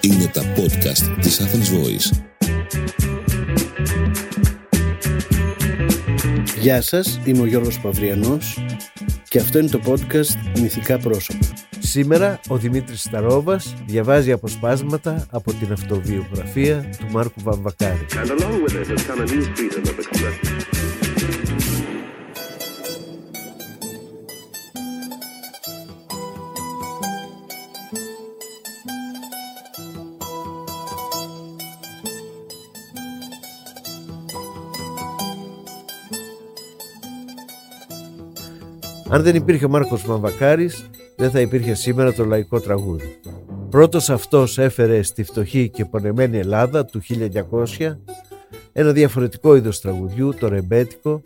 Είναι τα podcast της Athens Voice. Γεια σας, είμαι ο Γιώργος Παυριανός και αυτό είναι το podcast Μυθικά Πρόσωπα. Σήμερα ο Δημήτρης Σταρόβας διαβάζει αποσπάσματα από την αυτοβιογραφία του Μάρκου Βαμβακάρη. Αν δεν υπήρχε ο Μάρκος Μαμβακάρης, δεν θα υπήρχε σήμερα το λαϊκό τραγούδι. Πρώτος αυτός έφερε στη φτωχή και πονεμένη Ελλάδα του 1900 ένα διαφορετικό είδος τραγουδιού, το ρεμπέτικο,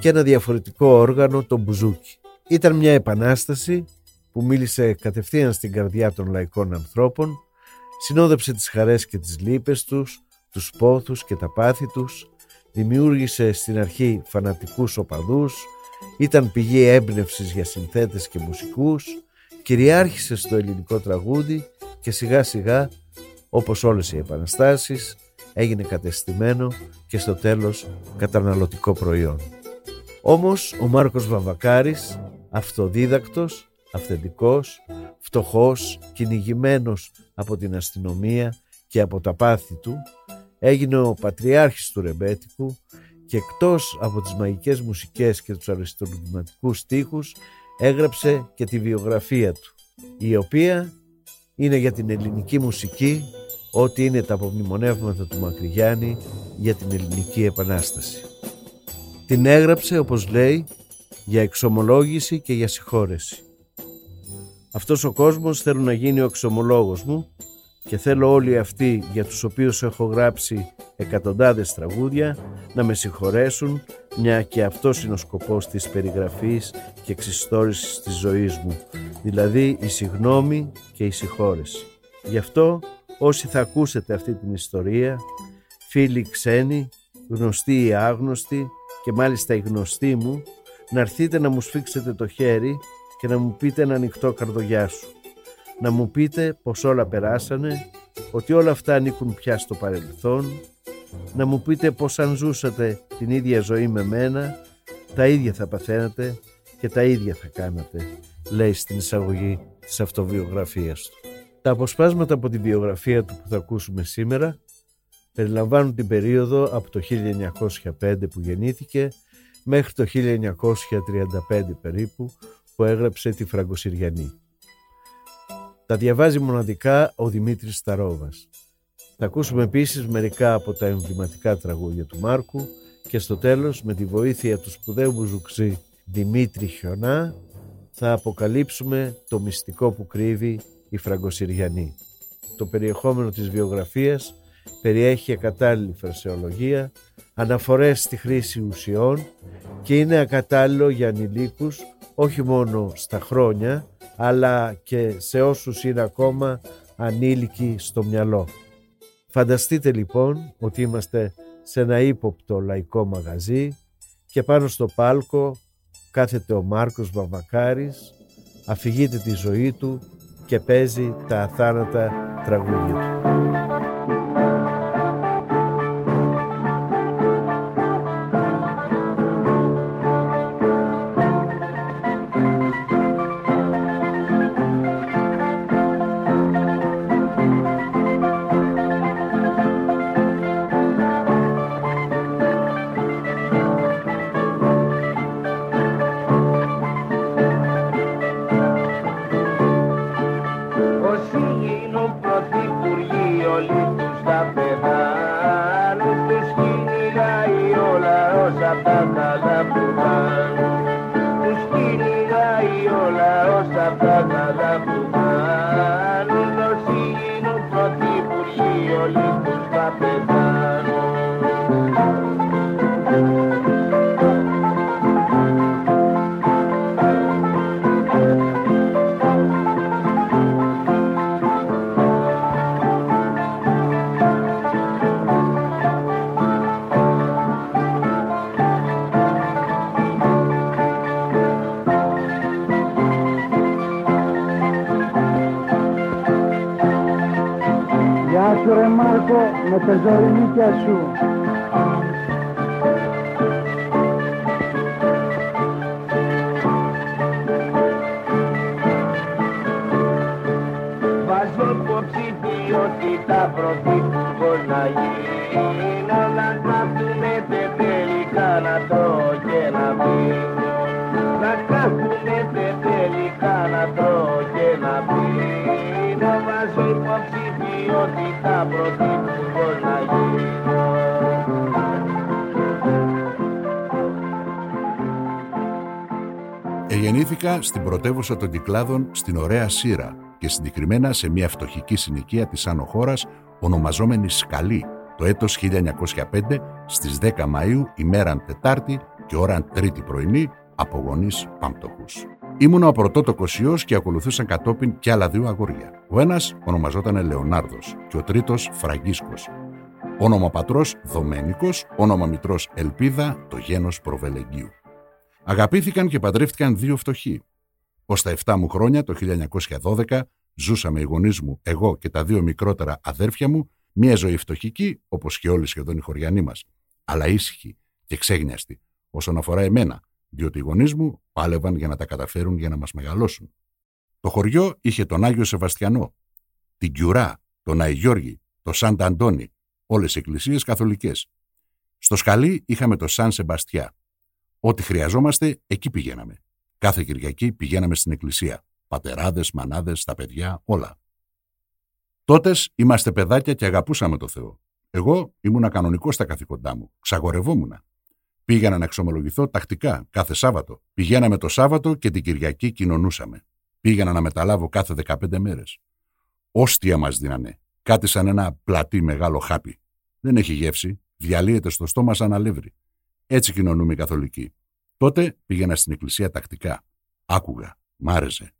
και ένα διαφορετικό όργανο, το μπουζούκι. Ήταν μια επανάσταση που μίλησε κατευθείαν στην καρδιά των λαϊκών ανθρώπων, συνόδεψε τις χαρές και τις λύπες τους, τους πόθους και τα πάθη τους, δημιούργησε στην αρχή φανατικούς οπαδούς, ήταν πηγή έμπνευσης για συνθέτες και μουσικούς, κυριάρχησε στο ελληνικό τραγούδι και σιγά σιγά, όπως όλες οι επαναστάσεις, έγινε κατεστημένο και στο τέλος καταναλωτικό προϊόν. Όμως ο Μάρκος Βαμβακάρης, αυτοδίδακτος, αυθεντικός, φτωχός, κυνηγημένος από την αστυνομία και από τα πάθη του, έγινε ο πατριάρχης του ρεμπέτικου και εκτός από τις μαγικές μουσικές και τους αριστολογηματικούς στίχους έγραψε και τη βιογραφία του η οποία είναι για την ελληνική μουσική ό,τι είναι τα απομνημονεύματα του Μακρυγιάννη για την ελληνική επανάσταση. Την έγραψε όπως λέει για εξομολόγηση και για συγχώρεση. Αυτός ο κόσμος θέλω να γίνει ο εξομολόγος μου και θέλω όλοι αυτοί για τους οποίους έχω γράψει εκατοντάδες τραγούδια να με συγχωρέσουν μια και αυτός είναι ο σκοπός της περιγραφής και εξιστόρησης της ζωής μου δηλαδή η συγνώμη και η συγχώρεση. Γι' αυτό όσοι θα ακούσετε αυτή την ιστορία φίλοι ξένοι, γνωστοί ή άγνωστοι και μάλιστα οι γνωστοί μου να έρθετε να μου σφίξετε το χέρι και να μου πείτε ένα ανοιχτό καρδογιά σου να μου πείτε πως όλα περάσανε, ότι όλα αυτά ανήκουν πια στο παρελθόν, να μου πείτε πως αν ζούσατε την ίδια ζωή με μένα, τα ίδια θα παθαίνατε και τα ίδια θα κάνατε, λέει στην εισαγωγή της αυτοβιογραφίας του. Τα αποσπάσματα από τη βιογραφία του που θα ακούσουμε σήμερα περιλαμβάνουν την περίοδο από το 1905 που γεννήθηκε μέχρι το 1935 περίπου που έγραψε τη Φραγκοσυριανή. Τα διαβάζει μοναδικά ο Δημήτρης Σταρόβας. Θα ακούσουμε επίσης μερικά από τα εμβληματικά τραγούδια του Μάρκου και στο τέλος με τη βοήθεια του σπουδαίου μπουζουξή Δημήτρη Χιονά θα αποκαλύψουμε το μυστικό που κρύβει η Φραγκοσυριανή. Το περιεχόμενο της βιογραφίας περιέχει ακατάλληλη φρασεολογία, αναφορές στη χρήση ουσιών και είναι ακατάλληλο για ανηλίκους όχι μόνο στα χρόνια αλλά και σε όσους είναι ακόμα ανήλικοι στο μυαλό. Φανταστείτε λοιπόν ότι είμαστε σε ένα ύποπτο λαϊκό μαγαζί και πάνω στο πάλκο κάθεται ο Μάρκος Βαμβακάρης, αφηγείται τη ζωή του και παίζει τα αθάνατα τραγούδια του. Εγεννήθηκα στην πρωτεύουσα των Κυκλάδων στην ωραία Σύρα και συγκεκριμένα σε μια φτωχική συνοικία της Άνω Χώρας ονομαζόμενη Σκαλή το έτος 1905 στις 10 Μαΐου ημέραν Τετάρτη και ώραν Τρίτη πρωινή από γονείς Πάμπτωχους. Ήμουν ο πρωτότοκος ιός και ακολουθούσαν κατόπιν και άλλα δύο αγόρια. Ο ένας ονομαζόταν Λεωνάρδος και ο τρίτος Φραγκίσκος. Όνομα πατρός Δομένικος, όνομα μητρός Ελπίδα, το γένος Προβελεγγίου. Αγαπήθηκαν και παντρεύτηκαν δύο φτωχοί. Ω τα 7 μου χρόνια, το 1912, ζούσαμε οι γονείς μου, εγώ και τα δύο μικρότερα αδέρφια μου, μια ζωή φτωχική, όπως και όλοι σχεδόν οι χωριανοί μας, αλλά ήσυχη και ξέγνιαστη όσον αφορά εμένα, διότι οι γονείς μου πάλευαν για να τα καταφέρουν για να μας μεγαλώσουν. Το χωριό είχε τον Άγιο Σεβαστιανό, την Κιουρά, τον Αϊγιώργη, το Σάντα Αντώνη, όλες οι εκκλησίες καθολικές. Στο σκαλί είχαμε το Σαν Σεμπαστιά. Ό,τι χρειαζόμαστε, εκεί πηγαίναμε. Κάθε Κυριακή πηγαίναμε στην εκκλησία. Πατεράδες, μανάδες, τα παιδιά, όλα. Τότες είμαστε παιδάκια και αγαπούσαμε το Θεό. Εγώ ήμουνα κανονικός στα καθήκοντά μου. Ξαγορευόμουν. Πήγαινα να εξομολογηθώ τακτικά, κάθε Σάββατο. Πηγαίναμε το Σάββατο και την Κυριακή κοινωνούσαμε. Πήγαινα να μεταλάβω κάθε 15 μέρες. Όστια μας δίνανε. Κάτι σαν ένα πλατή μεγάλο χάπι. Δεν έχει γεύση. Διαλύεται στο στόμα σαν αλεύρι. Έτσι κοινωνούμε οι Καθολικοί. Τότε πήγαινα στην εκκλησία τακτικά. Άκουγα. Μ' άρεσε.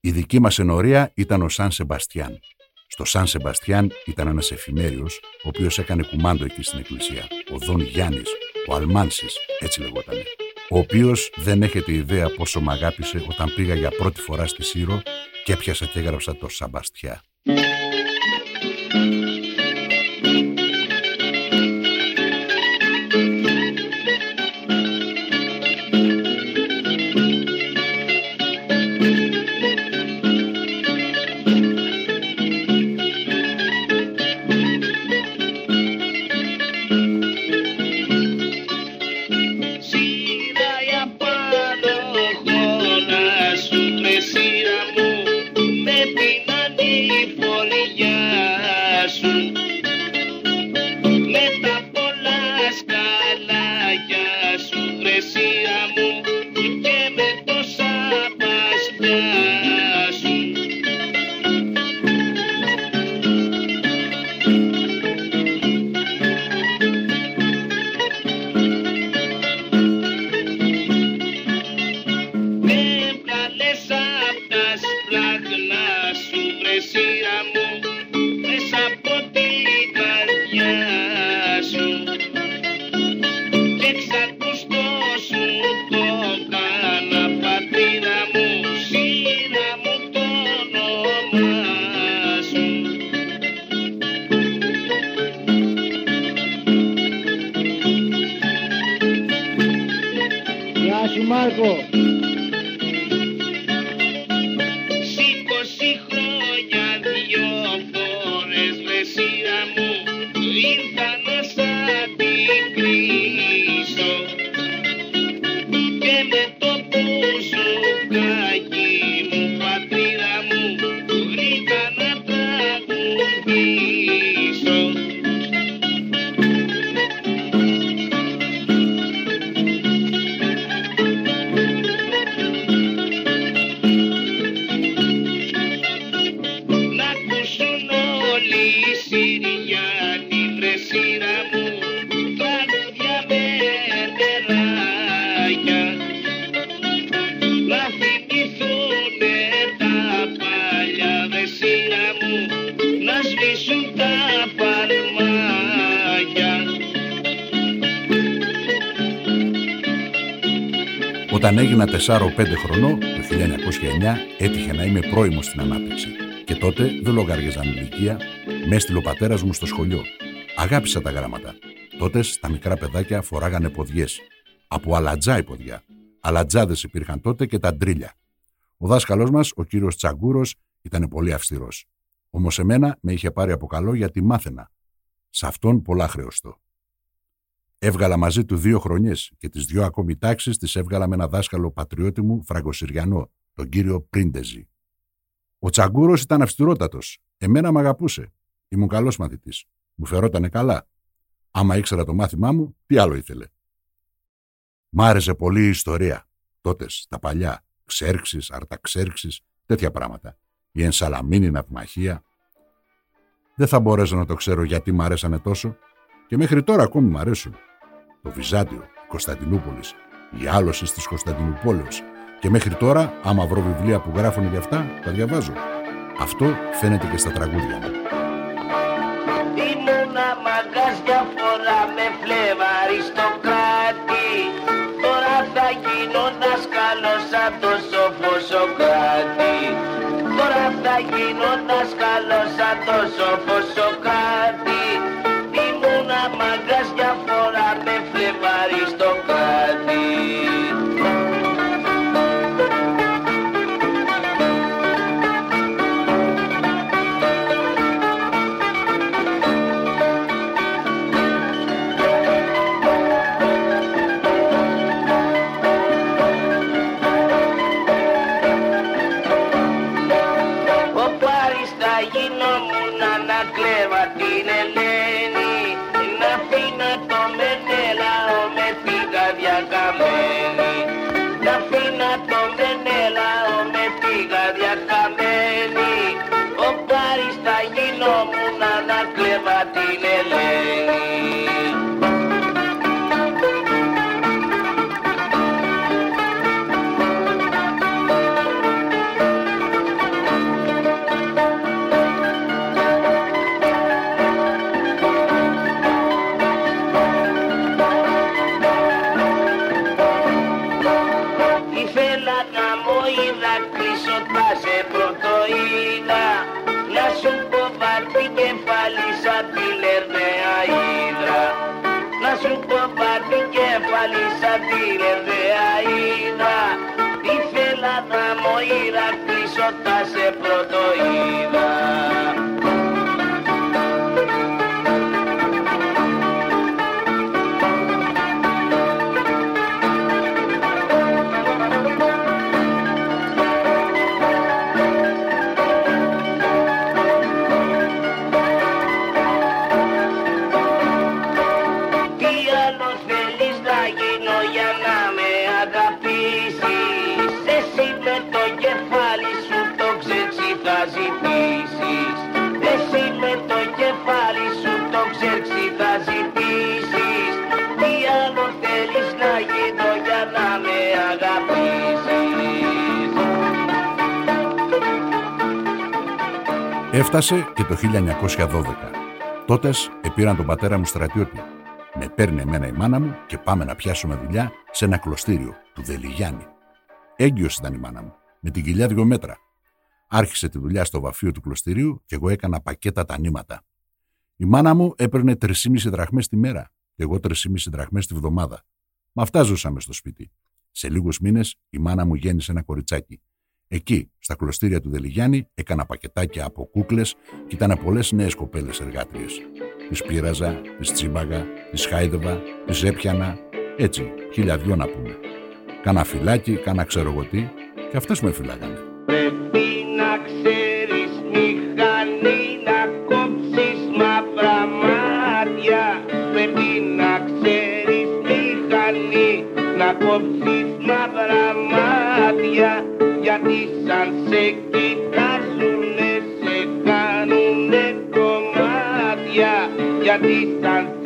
Η δική μας ενορία ήταν ο Σαν Σεμπαστιάν. Στο Σαν Σεμπαστιάν ήταν ένας εφημέριος, ο οποίος έκανε κουμάντο εκεί στην εκκλησία. Ο Δον Γιάννης, ο Αλμάνσης, έτσι λεγότανε. Ο οποίος δεν έχετε ιδέα πόσο μ' αγάπησε όταν πήγα για πρώτη φορά στη Σύρο και έπιασα και έγραψα το Σαμπαστιά. Γεια χρονών, το 1909, έτυχε να είμαι πρώιμος στην ανάπτυξη. Και τότε δεν λογάριαζαν ηλικία, Με έστειλε ο πατέρας μου στο σχολείο. Αγάπησα τα γράμματα. Τότε τα μικρά παιδάκια φοράγανε ποδιές. Από αλατζά οι ποδιά. Αλατζάδες υπήρχαν τότε και τα ντρίλια. Ο δάσκαλός μας, ο κύριος Τσαγκούρος, ήταν πολύ αυστηρός. Όμως εμένα με είχε πάρει από καλό γιατί μάθαινα. Σε αυτόν πολλά χρεωστό. Έβγαλα μαζί του δύο χρονιές και τις δύο ακόμη τάξεις τις έβγαλα με ένα δάσκαλο πατριώτη μου Φραγκοσυριανό, τον κύριο Πρίντεζη. Ο Τσαγκούρος ήταν αυστηρότατος. Εμένα με αγαπούσε. Ήμουν καλός μαθητής. Μου φερότανε καλά. Άμα ήξερα το μάθημά μου, τι άλλο ήθελε. Μ' άρεσε πολύ η ιστορία. Τότες, τα παλιά, ξέρξεις, αρταξέρξεις, τέτοια πράγματα. Η ενσαλαμίνη ναυμαχία. Δεν θα μπορέσω να το ξέρω γιατί μ' αρέσανε τόσο και μέχρι τώρα ακόμη μ' αρέσουν. Το Βυζάντιο, η Κωνσταντινούπολης, η άλωση της Κωνσταντινούπολεως και μέχρι τώρα, άμα βρω βιβλία που γράφουν για αυτά, τα διαβάζω. Αυτό φαίνεται και στα τραγούδια μου. Ήμουνα μαγκάς για φορά με φλέβα αριστοκράτη. Τώρα θα γίνω δάσκαλος σαν το σοφό Σοκράτη. Τώρα θα γίνω δάσκαλος σαν το σοφό Σοκράτη. Ήμουνα μαγκάς κλέβα την Ελένη. Να αφήνα το Μενέλαο με την καρδιά καμένη Να αφήνα το Μενέλαο με την καρδιά καμένη Ο Πάρης θα γινόμουν να κλέβα την Ελένη βαρύ κεφάλι σαν τη λερναία ύδρα Ήθελα να μου είδα κλείσω τα σε Έφτασε και το 1912. Τότες επήραν τον πατέρα μου στρατιώτη. Με παίρνει εμένα η μάνα μου και πάμε να πιάσουμε δουλειά σε ένα κλωστήριο του Δελιγιάννη. Έγκυος ήταν η μάνα μου, με την κοιλιά δύο μέτρα. Άρχισε τη δουλειά στο βαφείο του κλωστηρίου και εγώ έκανα πακέτα τα νήματα. Η μάνα μου έπαιρνε 3,5 δραχμές τη μέρα και εγώ 3,5 δραχμές τη βδομάδα. Με αυτά ζούσαμε στο σπίτι. Σε λίγους μήνες η μάνα μου γέννησε ένα κοριτσάκι. Εκεί, στα κλωστήρια του Δελιγιάννη, έκανα πακετάκια από κούκλες και ήταν πολλές νέες κοπέλες εργάτριες. Τις πείραζα, τις τσίμπαγα, τις χάιδευα, τις έπιανα. Έτσι, χίλια δυο να πούμε. Κάνα φυλάκι, κάνα ξέρω εγώ τι, και αυτές με φυλάγανε. Πρέπει να ξέρεις μηχανή να κόψεις μαύρα μάτια Πρέπει να ξέρεις μηχανή να κόψεις μαύρα μάτια Γιατί σαν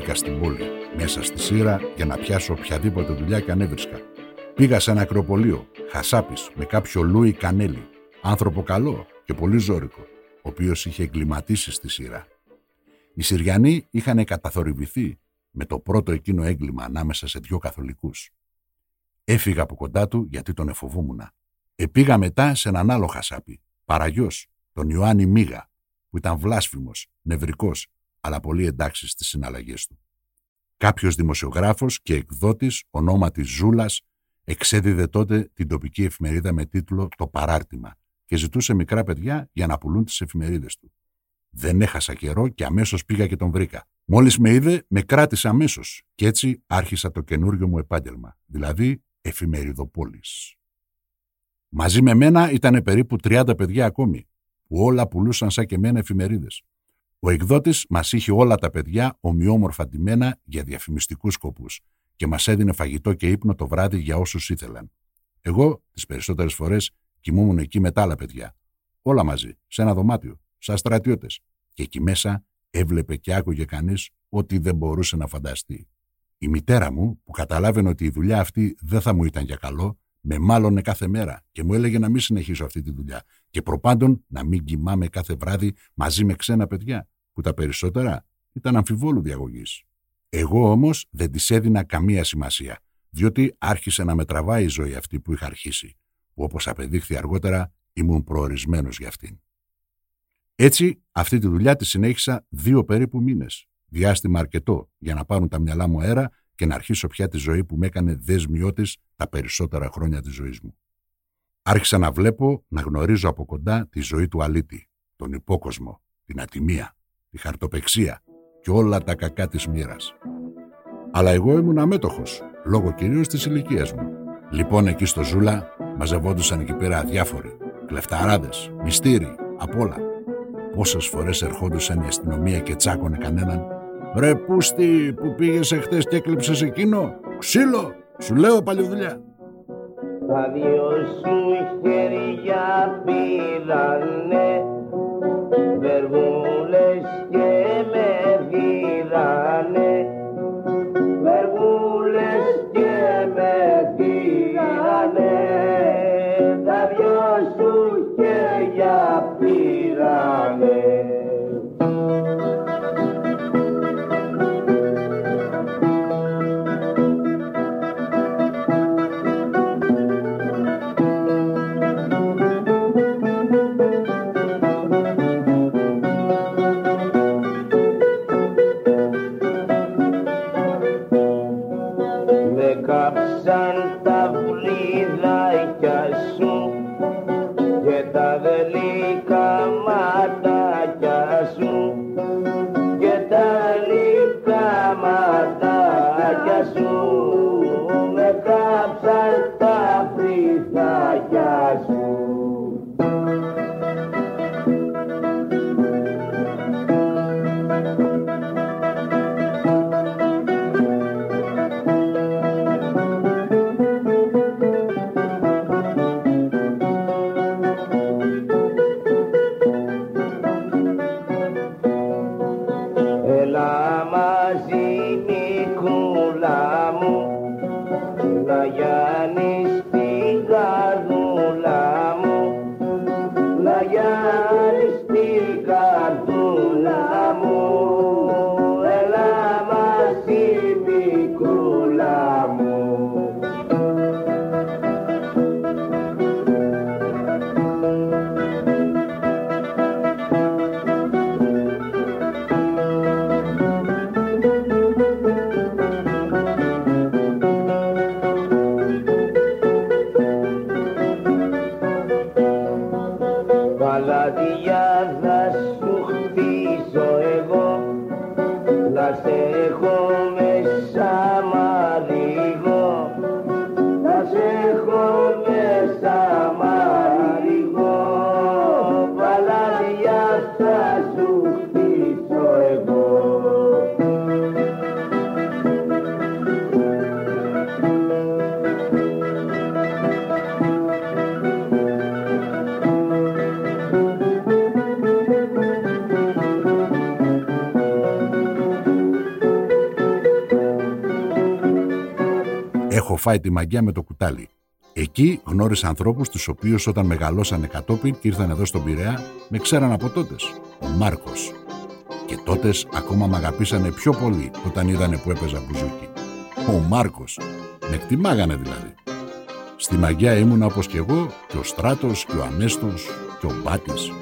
Μετά κατέβηκα στην πόλη, μέσα στη Σύρα, για να πιάσω οποιαδήποτε δουλειά και αν έβρισκα. Πήγα σε ένα ακροπολείο, χασάπης, με κάποιο Λούι Κανέλη, άνθρωπο καλό και πολύ ζώρικο, ο οποίος είχε εγκληματίσει στη Σύρα. Οι Συριανοί είχαν καταθορυβηθεί με το πρώτο εκείνο έγκλημα ανάμεσα σε δυο καθολικούς. Έφυγα από κοντά του γιατί τον εφοβούμουνα. Επήγα μετά σε έναν άλλο χασάπι, παραγιός, τον Ιωάννη Μίγα, που ήταν βλάσφημος, νευρικός, αλλά πολύ εντάξεις στις συναλλαγές του. Κάποιος δημοσιογράφος και εκδότης, ονόματι Ζούλας, εξέδιδε τότε την τοπική εφημερίδα με τίτλο «Το Παράρτημα» και ζητούσε μικρά παιδιά για να πουλούν τις εφημερίδες του. Δεν έχασα καιρό και αμέσως πήγα και τον βρήκα. Μόλις με είδε, με κράτησε αμέσως και έτσι άρχισα το καινούριο μου επάγγελμα, δηλαδή εφημεριδοπόλης. Μαζί με μένα ήταν περίπου 30 παιδιά ακόμη, που όλα πουλούσαν σαν και μένα εφημερίδες. Ο εκδότης μας είχε όλα τα παιδιά ομοιόμορφα ντυμένα για διαφημιστικούς σκοπούς και μας έδινε φαγητό και ύπνο το βράδυ για όσους ήθελαν. Εγώ, τις περισσότερες φορές, κοιμούμουν εκεί με τα άλλα παιδιά. Όλα μαζί, σε ένα δωμάτιο, σαν στρατιώτες. Και εκεί μέσα έβλεπε και άκουγε κανείς ό,τι δεν μπορούσε να φανταστεί. Η μητέρα μου, που καταλάβαινε ότι η δουλειά αυτή δεν θα μου ήταν για καλό, με μάλωνε κάθε μέρα και μου έλεγε να μην συνεχίσω αυτή τη δουλειά και προπάντων να μην κοιμάμαι κάθε βράδυ μαζί με ξένα παιδιά, που τα περισσότερα ήταν αμφιβόλου διαγωγής. Εγώ όμως δεν της έδινα καμία σημασία, διότι άρχισε να με τραβάει η ζωή αυτή που είχα αρχίσει, που όπως απεδείχθη αργότερα ήμουν προορισμένος για αυτήν. Έτσι, αυτή τη δουλειά τη συνέχισα δύο περίπου μήνες, διάστημα αρκετό για να πάρουν τα μυαλά μου αέρα και να αρχίσω πια τη ζωή που με έκανε δέσμιό τα περισσότερα χρόνια της ζωής μου. Άρχισα να βλέπω, να γνωρίζω από κοντά τη ζωή του αλήτη, τον υπόκοσμο, την ατιμία, τη χαρτοπεξία και όλα τα κακά της μοίρας. Αλλά εγώ ήμουν αμέτωχος, λόγω κυρίως της ηλικίας μου. Λοιπόν εκεί στο Ζούλα μαζευόντουσαν εκεί πέρα διάφοροι, κλεφταράδες, μυστήριοι, απ' όλα. Πόσες φορές ερχόντουσαν η αστυνομία και τσάκωνε κανέναν «Ρε πούστη που πήγες εχθές και έκλειψες εκείνο, ξύλο, σου λέω παλιοδουλειά». Τα δυο σου χέρια πήρανε Βεργούλες και με δίδανε φάει τη μαγιά με το κουτάλι. Εκεί γνώρισα ανθρώπους τους οποίους όταν μεγαλώσανε κατόπιν και ήρθαν εδώ στον Πειραιά με ξέραν από τότες. Ο Μάρκος. Και τότες ακόμα με αγαπήσανε πιο πολύ όταν είδανε που έπαιζα μπουζούκι. Ο Μάρκος. Με εκτιμάγανε δηλαδή. Στη μαγιά ήμουν όπως και εγώ και ο Στράτος και ο Ανέστος και ο Μπάτης.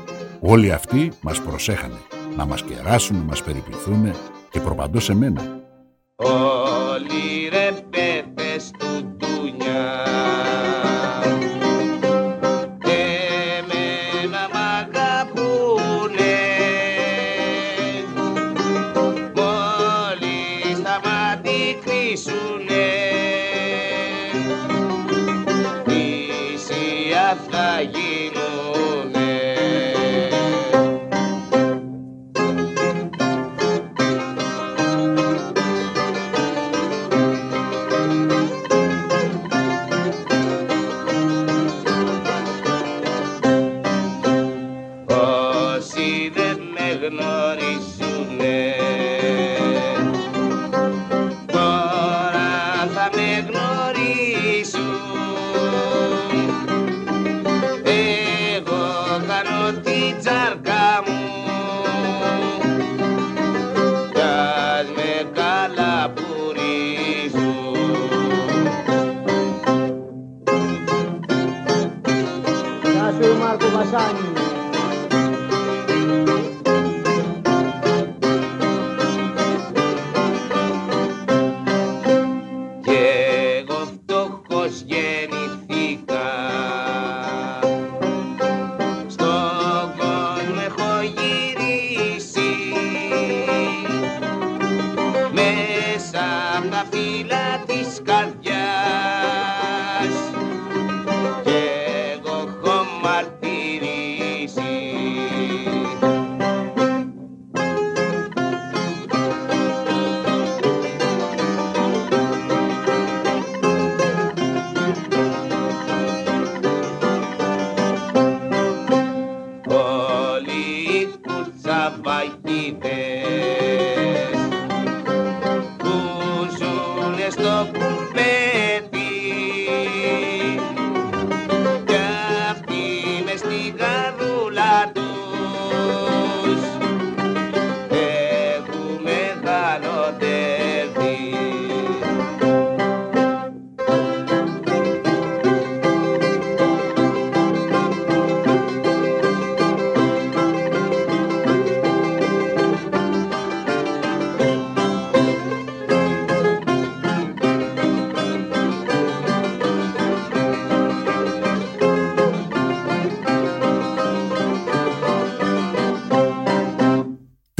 Όλοι αυτοί μας προσέχανε να μας κεράσουν, να μας περιποιηθούν και προπαντός σε μένα.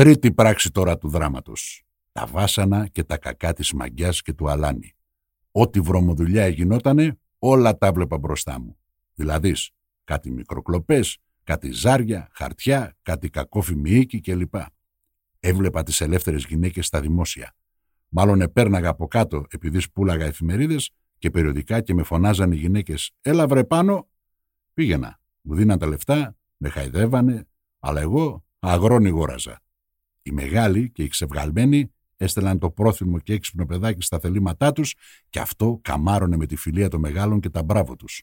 Τρίτη πράξη τώρα του δράματος. Τα βάσανα και τα κακά της μαγκιάς και του αλάνι. Ό,τι βρωμοδουλειά γινότανε, όλα τα βλέπα μπροστά μου. Δηλαδή, κάτι μικροκλοπές, κάτι ζάρια, χαρτιά, κάτι κακόφημη οίκη κλπ. Έβλεπα τις ελεύθερες γυναίκες στα δημόσια. Μάλλον επέρναγα από κάτω επειδή σπούλαγα εφημερίδες και περιοδικά και με φωνάζαν οι γυναίκες «Έλα βρε πάνω». Πήγαινα, μου δίναν τα λεφτά, με χαϊδεύανε, αλλά εγώ αγρόνι γόραζα. Οι μεγάλοι και οι ξευγαλμένοι έστελναν το πρόθυμο και έξυπνο παιδάκι στα θελήματά τους και αυτό καμάρωνε με τη φιλία των μεγάλων και τα μπράβο τους.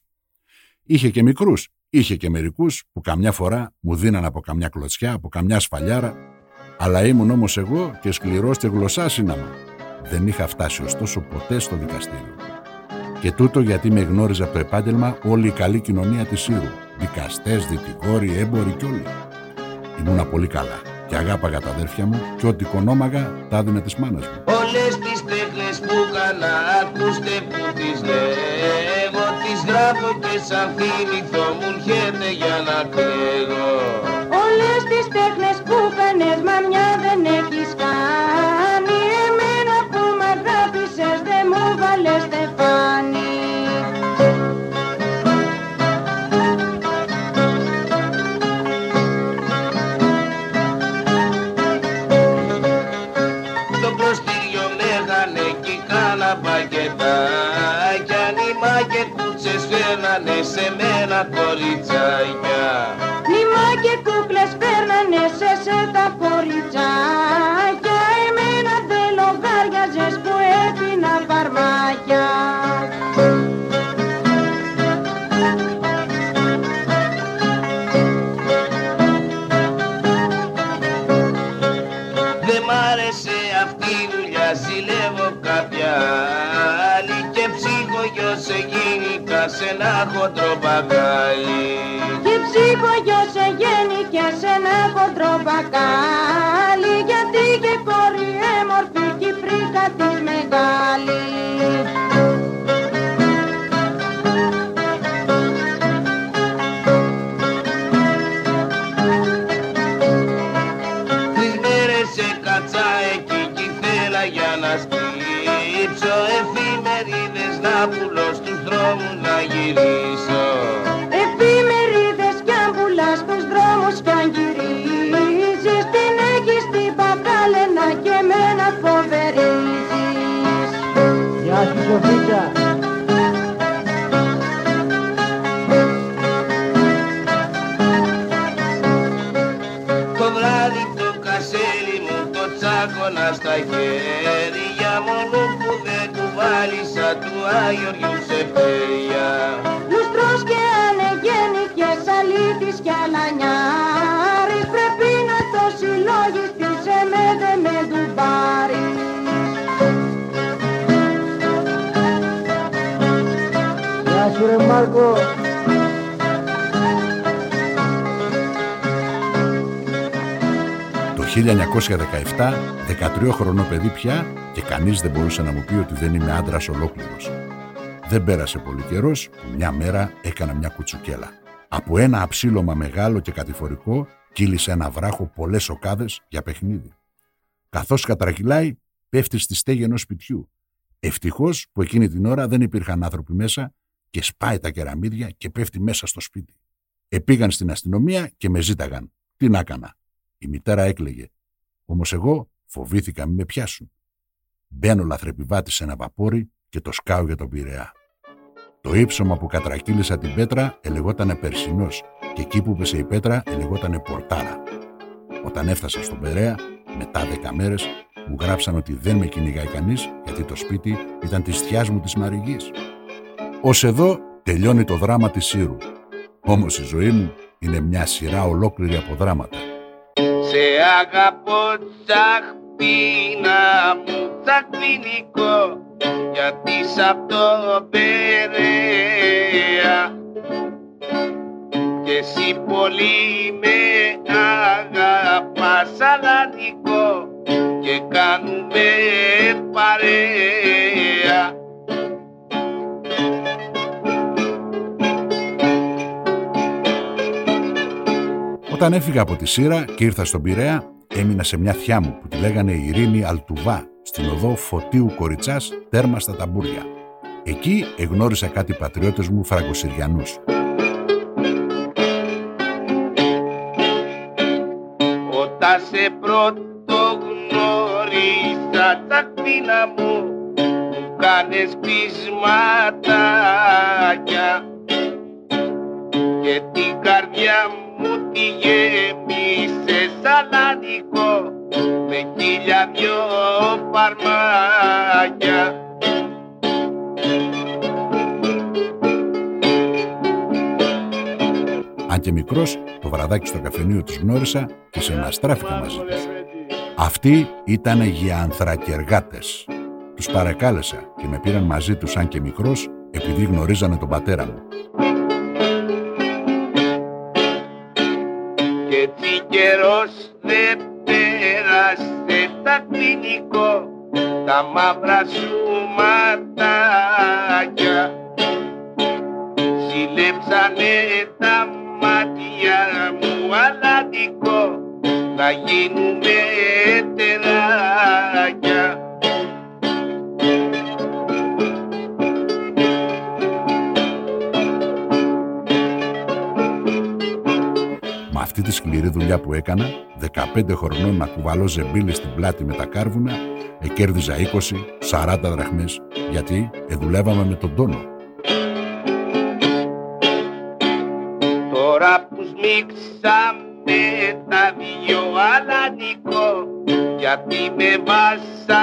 Είχε και μικρούς, Είχε και μερικούς που καμιά φορά μου δίναν από καμιά κλωτσιά, από καμιά σφαλιάρα, αλλά ήμουν όμως εγώ και σκληρός και γλωσσάς σύναμα. Δεν είχα φτάσει ωστόσο ποτέ στο δικαστήριο. Και τούτο γιατί με γνώριζε από το επάγγελμα όλη η καλή κοινωνία της Σύρου. Δικαστές, δικηγόροι, έμποροι κι όλοι. Ήμουνα πολύ καλά και αγάπαγα τα αδέρφια μου και ό,τι κονόμαγα τα έδινα της μάνας μου. Όλες τις τέχνες που κάνα ακούστε που τις λέγω Τις γράφω και σαν θυμηθώ μου έρχεται για να κλαίγω. Όλες τις τέχνες που κάνες μα μια δεν έχεις κάνει κι κάνα πακετάκια Νημά και κούτσες φέρνανε σε μένα κοριτσάκια. Νημά και κούκλες φέρνανε σε σε τα κοριτσάκια σε ένα χοντρό μπακάλι Και ψυχογιό σε γέννηκε σε ένα χοντρό μπακάλι Γιατί και κόρη έμορφη κι η φρύκα της μεγάλη γυρίσω. Εφημερίδες κι αν πουλάς στους δρόμους κι αν γυρίζεις. Την έχεις την παπάλαινα και εμένα φοβερίζεις. Γεια σου Σοφίτσα. Το βράδυ το κασέλι μου το τσάκωνα στα χέρια Μόνο που δεν κουβάλισα του Άγιοργιου σε φέρια Γεια σου ρε Μάρκο. Το 1917, 13 χρονό παιδί πια και κανείς δεν μπορούσε να μου πει ότι δεν είμαι άντρας ολόκληρος. Δεν πέρασε πολύ καιρός που μια μέρα έκανα μια κουτσουκέλα. Από ένα αψίλωμα μεγάλο και κατηφορικό κύλησε ένα βράχο πολλές οκάδες για παιχνίδι. Καθώς κατρακυλάει, πέφτει στη στέγη ενός σπιτιού. Ευτυχώς που εκείνη την ώρα δεν υπήρχαν άνθρωποι μέσα και σπάει τα κεραμίδια και πέφτει μέσα στο σπίτι. Επήγαν στην αστυνομία και με ζήταγαν. Τι να έκανα; Η μητέρα έκλαιγε. Όμως εγώ φοβήθηκα μη με πιάσουν. Μπαίνω λαθρεπιβάτη σε ένα βαπόρι και το σκάω για τον Πειραιά. Το ύψωμα που κατρακύλησα την πέτρα ελεγότανε Περσινός και εκεί που πέσε η πέτρα ελεγότανε Πορτάρα. Όταν έφτασα στον Περαία, μετά δέκα μέρες, μου γράψαν ότι δεν με κυνηγάει κανείς γιατί το σπίτι ήταν της θιά μου της Μαριγής. Ω εδώ τελειώνει το δράμα της Σύρου. Όμως η ζωή μου είναι μια σειρά ολόκληρη από δράματα. Σε αγαπώ τσαχπίνα μου τσαχπινικό γιατί σ' αυτό Περαία και εσύ πολύ με αγαπάς αλανικό και κάνουμε Όταν έφυγα από τη Σύρα και ήρθα στον Πειραιά, έμεινα σε μια θιά μου που τη λέγανε Ειρήνη Αλτουβά, στην οδό Φωτίου Κοριτσάς, τέρμα στα ταμπούρια. Εκεί εγνώρισα κάτι πατριώτες μου Φραγκοσυριανούς. Όταν σε πρώτο γνώρισα τσακπίνα μου μου κάνες πεισματάκια και την καρδιά μου τη γέμισες αλάνικο με χίλια δυο φαρμάκια και μικρός, το βραδάκι στο καφενείο τους γνώρισα και συναστράφηκα μαζί τους. Αυτοί ήταν γεανθρακεργάτες. Τους παρακάλεσα και με πήραν μαζί τους σαν και μικρός επειδή γνωρίζανε τον πατέρα μου. Καιρός δεν πέρασε τα κλινικό τα μαύρα σου ματάκια. Συλλέψανε τα μάτια μου αλαντικό να γίνουμε τεράκια αυτή τη σκληρή δουλειά που έκανα, 15 χρονών να κουβαλώ ζεμπίλη στην πλάτη με τα κάρβουνα, εκέρδιζα 20, 40 δραχμές, γιατί εδουλεύαμε με τον τόνο. Τώρα που σμίξαμε τα δυο αλαντικό γιατί με βασανίζεις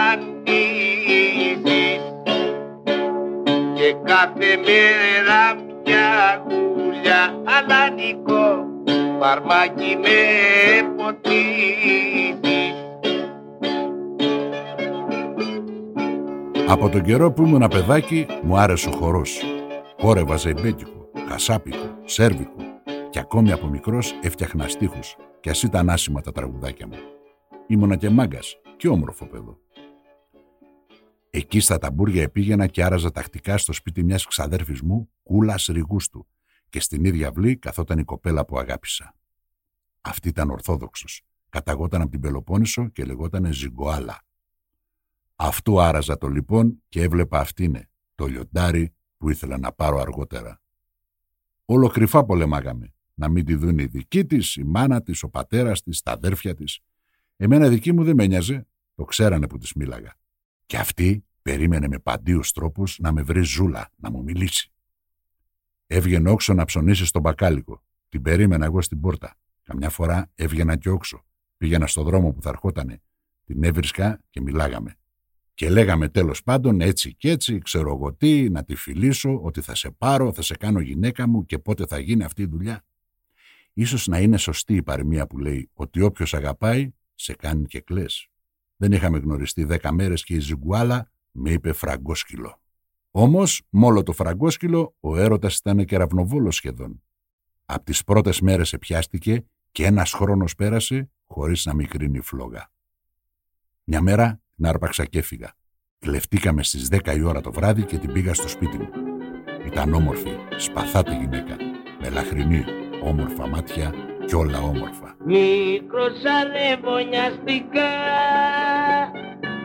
και κάθε μέρα μια γουλιά αλαντικό φαρμάκι με ποτίζεις Από τον καιρό που ήμουν παιδάκι μου άρεσε ο χορός. Χόρευα ζεμπέκικο, χασάπικο, σέρβικο και ακόμη από μικρός έφτιαχνα στίχους κι ας ήταν άσημα τα τραγουδάκια μου. Ήμουνα και μάγκας και όμορφο παιδό. Εκεί στα ταμπούρια επήγαινα και άραζα τακτικά στο σπίτι μιας ξαδέρφης μου, κούλας ριγούστου, και στην ίδια αυλή καθόταν η κοπέλα που αγάπησα. Αυτή ήταν ορθόδοξος. Καταγόταν από την Πελοπόννησο και λεγότανε Ζιγκοάλα. Αυτού άραζα το λοιπόν και έβλεπα αυτήνε, το λιοντάρι που ήθελα να πάρω αργότερα. Όλο κρυφά πολεμάγαμε. Να μην τη δουν οι δικοί της, η μάνα της, ο πατέρας της, τα αδέρφια της. Εμένα δική μου δεν με νοιάζε, το ξέρανε που της μίλαγα. Και αυτή περίμενε με παντίους τρόπους να με βρει ζούλα, να μου μιλήσει. Έβγαινε όξο να ψωνίσει στον μπακάλικο. Την περίμενα εγώ στην πόρτα. Καμιά φορά έβγαινα και όξο. Πήγαινα στο δρόμο που θα ερχότανε. Την έβρισκα και μιλάγαμε. Και λέγαμε τέλος πάντων έτσι και έτσι, ξέρω εγώ τι, να τη φιλήσω, ότι θα σε πάρω, θα σε κάνω γυναίκα μου και πότε θα γίνει αυτή η δουλειά. Ίσως να είναι σωστή η παροιμία που λέει ότι όποιος αγαπάει, σε κάνει και κλαις. Δεν είχαμε γνωριστεί δέκα μέρες και η Ζιγκουάλα με είπε φραγκόσκυλο. Όμως, μόλο το φραγκόσκυλο, ο έρωτας ήταν κεραυνοβόλος σχεδόν. Απ' τις πρώτες μέρες επιάστηκε και ένας χρόνος πέρασε χωρίς να μικρύνει φλόγα. Μια μέρα την άρπαξα και έφυγα. Κλεφτήκαμε στις 10 η ώρα το βράδυ και την πήγα στο σπίτι μου. Ήταν όμορφη, σπαθάτη γυναίκα, με λαχρινή, όμορφα μάτια κι όλα όμορφα. Μικρός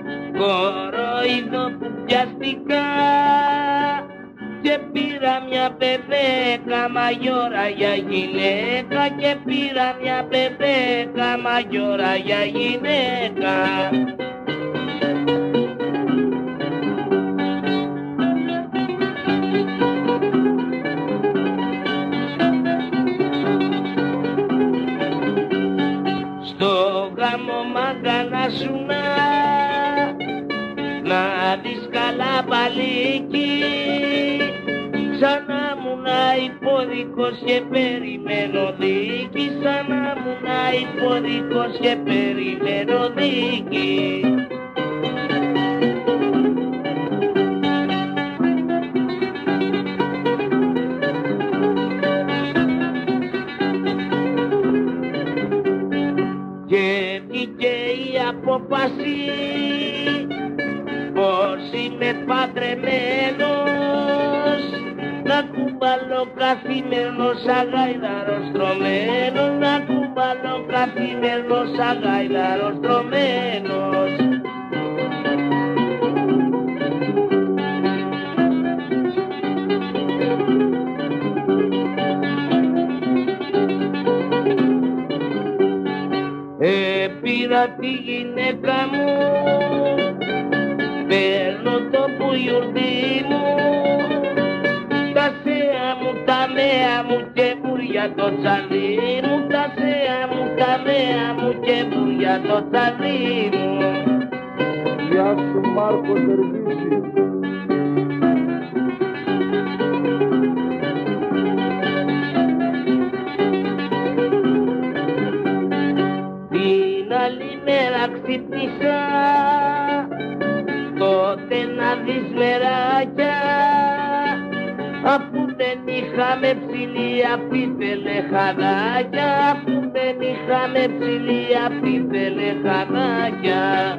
ανεβονιαστικά κοροϊδοπιαστικά και πήρα μια μπεμπέκα μαγιόρα για γυναίκα. Και πήρα μια μπεμπέκα μαγιόρα για γυναίκα. Στο γάμο μάγκα σου να να δεις καλά παλίκι Ξανά μου να υπόδικος και περιμένω δίκη. Ξανά μου να υπόδικος και περιμένω δίκη. Και βγήκε η απόφαση. πως είμαι παντρεμένος να κουμπαλώ καθημερινός αγάιδαρος τρωμένος να κουμπαλώ καθημερινός αγάιδαρος τρωμένος. Ε, πήρα τη γυναίκα μου θέλω το που μου. Τα σέα μου, τα νέα μου και μπουριά το τσαλί μου. Τα σέα μου, τα νέα μου και μπουριά το τσαλί μου. Γεια σου Μάρκο Δερβίση Την άλλη μέρα ξυπνήσα δεις μεράκια. Αφού δεν είχαμε ψηλή απίθελε χανάκια αφού δεν είχαμε ψηλή απίθελε χανάκια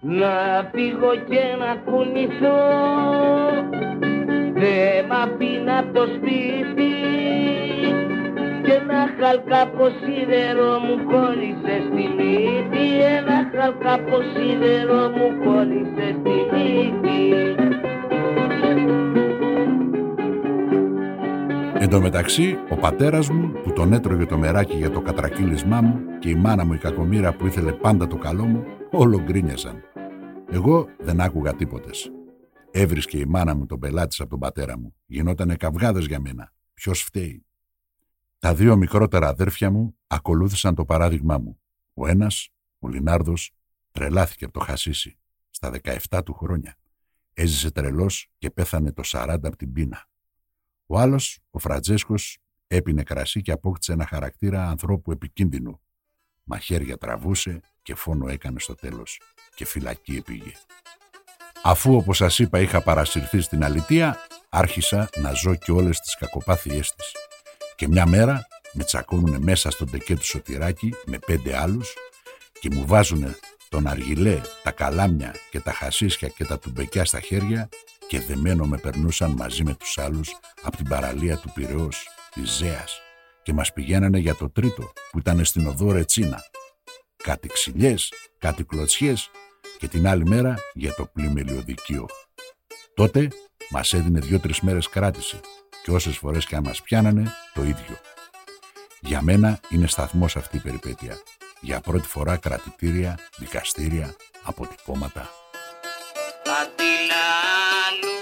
να φύγω και να κουνηθώ. Δε μ' αφήνει απ' το σπίτι και ένα χαλκάπο σίδερο μου κόλλησε στη μύτη ένα χαλκάπο σίδερο μου κόλλησε στη μύτη Εν τω μεταξύ, ο πατέρας μου που τον έτρωγε το μεράκι για το κατρακύλισμά μου και η μάνα μου η κακομήρα που ήθελε πάντα το καλό μου, όλο γκρίνιαζαν. Εγώ δεν άκουγα τίποτες. Έβρισκε η μάνα μου τον πελάτη από τον πατέρα μου. Γινότανε καυγάδες για μένα. Ποιος φταίει; Τα δύο μικρότερα αδέρφια μου ακολούθησαν το παράδειγμά μου. Ο ένας, ο Λινάρδος, τρελάθηκε από το χασίσι στα 17 του χρόνια. Έζησε τρελός και πέθανε το 40 από την πείνα. Ο άλλος, ο Φραντζέσκος, έπινε κρασί και απόκτησε ένα χαρακτήρα ανθρώπου επικίνδυνου. Μαχαίρια τραβούσε και φόνο έκανε στο τέλος και φυλακή πήγε. Αφού όπως σας είπα είχα παρασυρθεί στην αλητεία, άρχισα να ζω και όλες τις κακοπάθειές της. Και μια μέρα με τσακώνουνε μέσα στον τεκέ του σωτηράκι με πέντε άλλους και μου βάζουνε τον αργιλέ, τα καλάμια και τα χασίσια και τα τουμπεκιά στα χέρια και δεμένο με περνούσαν μαζί με τους άλλους από την παραλία του Πυραιός, της Ζέας και μας πηγαίνανε για το τρίτο που ήταν στην οδό Ρετσίνα. Κάτι ξυλιές, κάτι κλωτσιές και την άλλη μέρα για το πλημελιωδικείο. Τότε μας έδινε δύο-τρεις μέρες κράτηση και όσες φορές και αν μας πιάνανε το ίδιο. Για μένα είναι σταθμός αυτή η περιπέτεια. Για πρώτη φορά κρατητήρια, δικαστήρια, αποτυπώματα. Αντιλάλουνε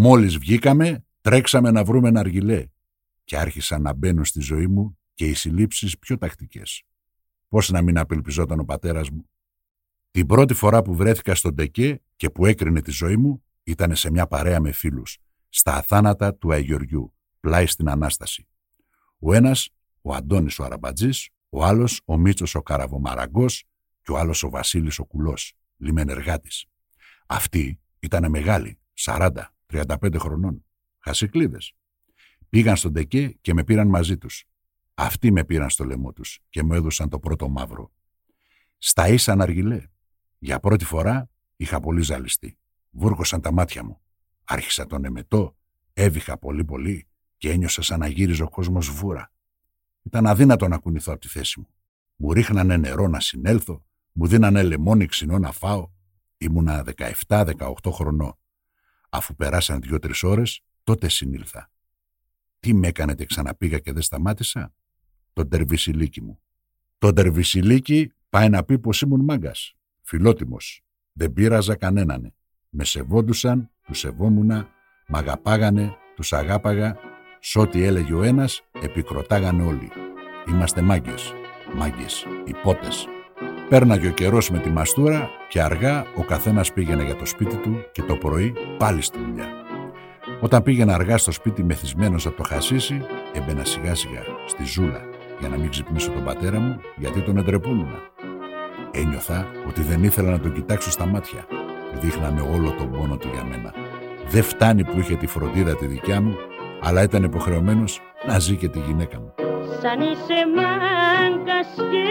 Μόλις βγήκαμε, τρέξαμε να βρούμε ένα αργυλέ και άρχισαν να μπαίνουν στη ζωή μου και οι συλλήψεις πιο τακτικές. Πώς να μην απελπιζόταν ο πατέρας μου. Την πρώτη φορά που βρέθηκα στον Τεκέ και που έκρινε τη ζωή μου ήταν σε μια παρέα με φίλους, στα αθάνατα του Αγιοριού, πλάι στην Ανάσταση. Ο ένας, ο Αντώνης ο Αραμπατζής, ο άλλος ο Μίτσος ο Καραβομαραγκός και ο άλλος ο Βασίλης ο Κουλός, λιμενεργάτης. Αυτοί ήταν μεγάλοι, 40, 35 χρονών, χασικλίδες. Πήγαν στον Τεκέ και με πήραν μαζί τους. Αυτοί με πήραν στο λαιμό τους και μου έδωσαν το πρώτο μαύρο. Στα ίσα αργυλέ. Για πρώτη φορά είχα πολύ ζαλιστεί. Βούρκωσαν τα μάτια μου. Άρχισα τον εμετό, έβηχα πολύ πολύ και ένιωσα σαν να γύριζε ο κόσμος βούρα. Ήταν αδύνατο να κουνηθώ από τη θέση μου. Μου ρίχνανε νερό να συνέλθω, μου δίνανε λεμόνι ξινό να φάω. Ήμουνα 17-18 χρονών. Αφού περάσαν δύο-τρει ώρες, τότε συνήλθα. Τι με έκανετε ξαναπήγα και δεν σταμάτησα; Το τερβισιλίκι μου. Το τερβισιλίκι πάει να πει πως ήμουν μάγκας. Φιλότιμος. Δεν πείραζα κανέναν. Με σεβόντουσαν, τους σεβόμουνα, μ' αγαπάγανε, τους αγάπαγα. Σ' ό,τι έλεγε ο ένας, επικροτάγανε όλοι. Είμαστε μάγκες. Μάγκες. Υπότες. Πέρναγε ο καιρός με τη μαστούρα και αργά ο καθένας πήγαινε για το σπίτι του και το πρωί πάλι στη δουλειά. Όταν πήγαινα αργά στο σπίτι μεθυσμένος από το χασίσι, έμπαινα σιγά σιγά στη ζούλα για να μην ξυπνήσω τον πατέρα μου γιατί τον εντρεπούμουνα. Ένιωθα ότι δεν ήθελα να τον κοιτάξω στα μάτια που δείχνανε όλο τον πόνο του για μένα. Δεν φτάνει που είχε τη φροντίδα τη δικιά μου, αλλά ήταν υποχρεωμένος να ζει και τη γυναίκα μου. Σαν είσαι μάγκας και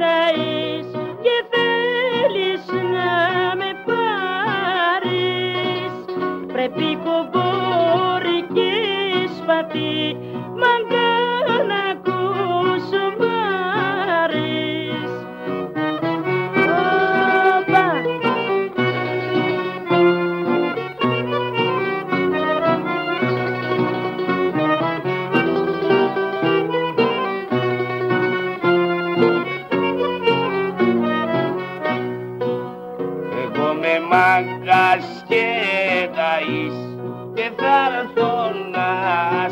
ταΐς και θέλεις να με πάρεις. Πρέπει κομπόρι και σπατί μαγκά και θα έρθω να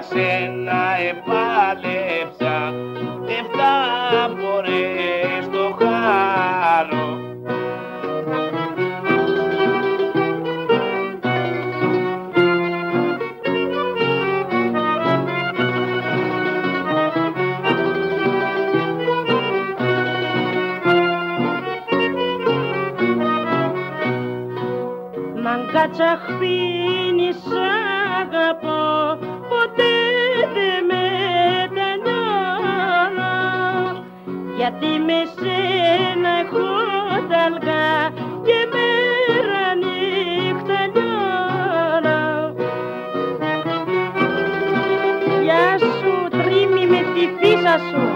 σε Γιατί με σένα έχω ταλγά Και μέρα νύχτα λιώνω Γεια σου τρίμη με τη φύσα σου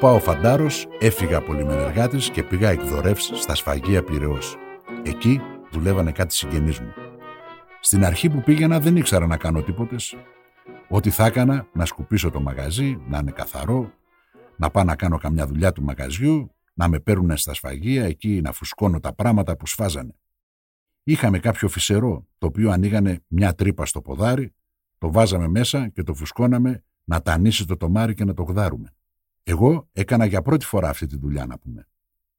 Προτού πάω φαντάρος, έφυγα από λιμενεργάτης και πήγα εκδορεύς στα σφαγεία Πυραιός. Εκεί δουλεύανε κάτι συγγενείς μου. Στην αρχή που πήγαινα δεν ήξερα να κάνω τίποτες. Ό,τι θα έκανα, να σκουπίσω το μαγαζί, να είναι καθαρό, να πάω να κάνω καμιά δουλειά του μαγαζιού, να με παίρνουν στα σφαγεία εκεί να φουσκώνω τα πράγματα που σφάζανε. Είχαμε κάποιο φυσερό, το οποίο ανοίγανε μια τρύπα στο ποδάρι, το βάζαμε μέσα και το φουσκώναμε να τανίσει το τομάρι και να το γδάρουμε. Εγώ έκανα για πρώτη φορά αυτή τη δουλειά να πούμε.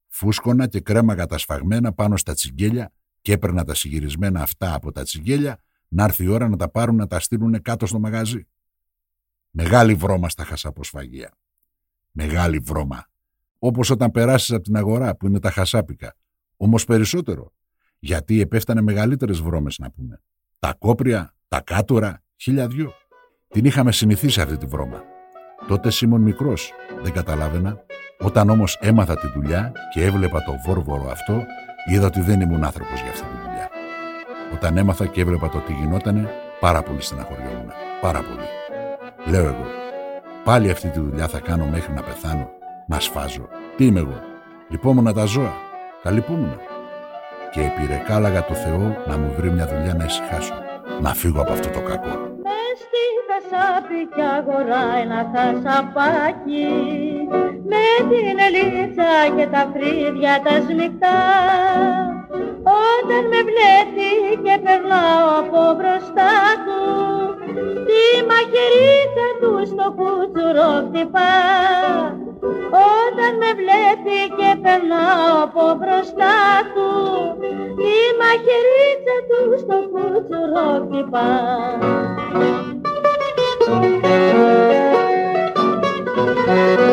Φούσκωνα και κρέμαγα τα σφαγμένα πάνω στα τσιγκέλια και έπαιρνα τα συγυρισμένα αυτά από τα τσιγκέλια να έρθει η ώρα να τα πάρουν να τα στείλουν κάτω στο μαγαζί. Μεγάλη βρώμα στα χασαποσφαγεία. Μεγάλη βρώμα. Όπως όταν περάσεις από την αγορά που είναι τα χασάπικα. Όμως περισσότερο. Γιατί επέφτανε μεγαλύτερες βρώμες να πούμε. Τα κόπρια, τα κάτουρα, χίλια δυο. Την είχαμε συνηθίσει αυτή τη βρώμα. Τότε Σίμων μικρός, δεν καταλάβαινα. Όταν όμως έμαθα τη δουλειά και έβλεπα το βόρβορο αυτό, είδα ότι δεν ήμουν άνθρωπος για αυτή τη δουλειά. Όταν έμαθα και έβλεπα το τι γινότανε, πάρα πολύ στεναχωριόμουν. Πάρα πολύ. Λέω εγώ, πάλι αυτή τη δουλειά θα κάνω μέχρι να πεθάνω, να σφάζω. Τι είμαι εγώ, λυπόμουν τα ζώα, τα λυπούμουν. Και επιρεκάλαγα το Θεό να μου βρει μια δουλειά να ησυχάσω, να φύγω από αυτό το κακό. Μες στη χασάπικια αγορά ένα χασαπάκι με την ελίτσα και τα φρύδια τα σμιχτά. Όταν με βλέπει και περνάω από μπροστά του τη μαχαιρίτσα του στο κουτσουρό χτυπά. Όταν με βλέπει και περνάω από μπροστά του τη μαχαιρίτσα του στο κουτσουρό χτυπά Τα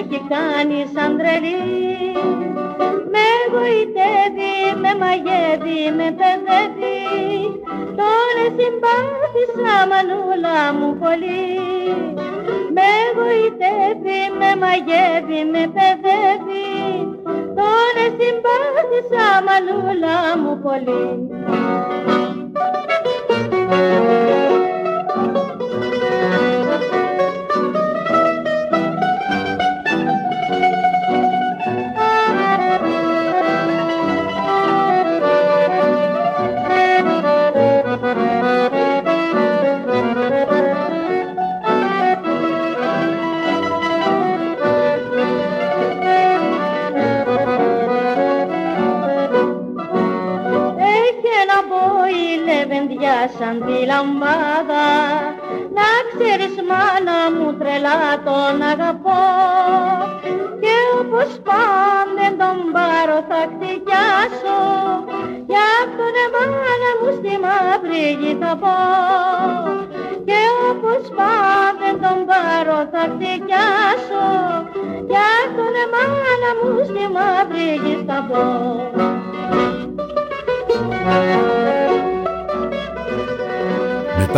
έχει κάνει σαν τρελή. Με γοητεύει, με μαγεύει, με παιδεύει Τον συμπάθει συμπάθησα μανούλα μου πολύ. Με γοητεύει, με μαγεύει, με παιδεύει Τον συμπάθησα μανούλα μου πολύ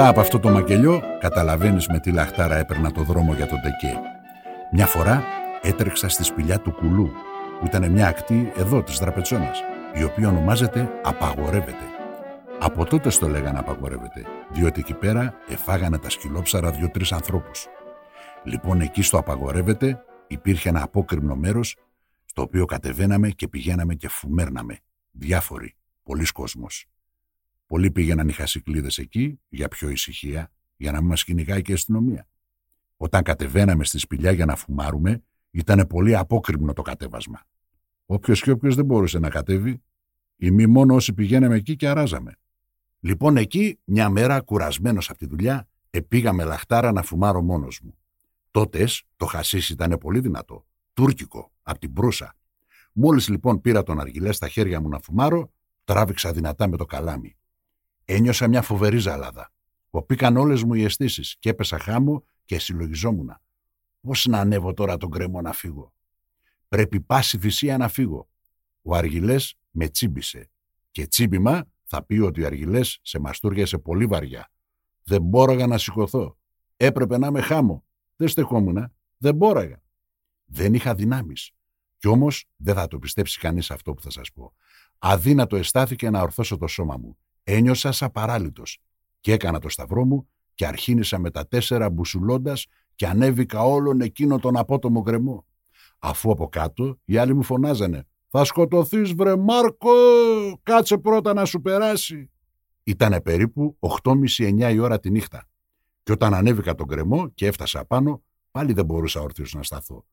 Μετά από αυτό το μακελιό, καταλαβαίνεις με τι λαχτάρα έπαιρνα το δρόμο για τον Τεκέ. Μια φορά έτρεξα στη σπηλιά του Κουλού, που ήταν μια ακτή εδώ της Δραπετσόνας, η οποία ονομάζεται Απαγορεύεται. Από τότε στο λέγανε Απαγορεύεται, διότι εκεί πέρα εφάγανε τα σκυλόψαρα δύο-τρεις ανθρώπους. Λοιπόν, εκεί στο Απαγορεύεται υπήρχε ένα απόκριμνο μέρος, στο οποίο κατεβαίναμε και πηγαίναμε και φουμέρναμε. Διάφοροι, πολλοί κόσμος. Πολλοί πήγαιναν οι χασικλίδες εκεί για πιο ησυχία, για να μην μας κυνηγάει και η αστυνομία. Όταν κατεβαίναμε στη σπηλιά για να φουμάρουμε, ήταν πολύ απόκριμνο το κατέβασμα. Όποιος και όποιος δεν μπορούσε να κατέβει, ή μη μόνο όσοι πηγαίναμε εκεί και αράζαμε. Λοιπόν, εκεί, μια μέρα, κουρασμένος από τη δουλειά, επήγαμε λαχτάρα να φουμάρω μόνος μου. Τότες το χασίς ήταν πολύ δυνατό, τουρκικό, από την προύσα. Μόλις λοιπόν πήρα τον αργυλέ στα χέρια μου να φουμάρω, τράβηξα δυνατά με το καλάμι. Ένιωσα μια φοβερή ζαλάδα. Κοπήκαν όλες μου οι αισθήσεις και έπεσα χάμω και συλλογιζόμουν. Πώς να ανέβω τώρα τον κρεμό να φύγω; Πρέπει πάση θυσία να φύγω. Ο Αργυλέ με τσίμπησε. Και τσίμπημα θα πει ότι ο Αργυλέ σε μαστούριασε πολύ βαριά. Δεν μπόραγα να σηκωθώ. Έπρεπε να είμαι χάμω. Δεν στεχόμουν. Δεν μπόραγα. Δεν είχα δυνάμεις. Κι όμως δεν θα το πιστέψει κανείς αυτό που θα σας πω. Αδύνατο αισθάθηκε να ορθώσω το σώμα μου. Ένιωσα σαν παράλυτος και έκανα το σταυρό μου και αρχίνησα με τα τέσσερα μπουσουλώντας και ανέβηκα όλον εκείνο τον απότομο γκρεμό. Αφού από κάτω οι άλλοι μου φωνάζανε «Θα σκοτωθείς βρε Μάρκο, κάτσε πρώτα να σου περάσει». Ήτανε περίπου 8.30-9 η ώρα τη νύχτα και όταν ανέβηκα τον γκρεμό και έφτασα πάνω πάλι δεν μπορούσα όρθιος να σταθώ.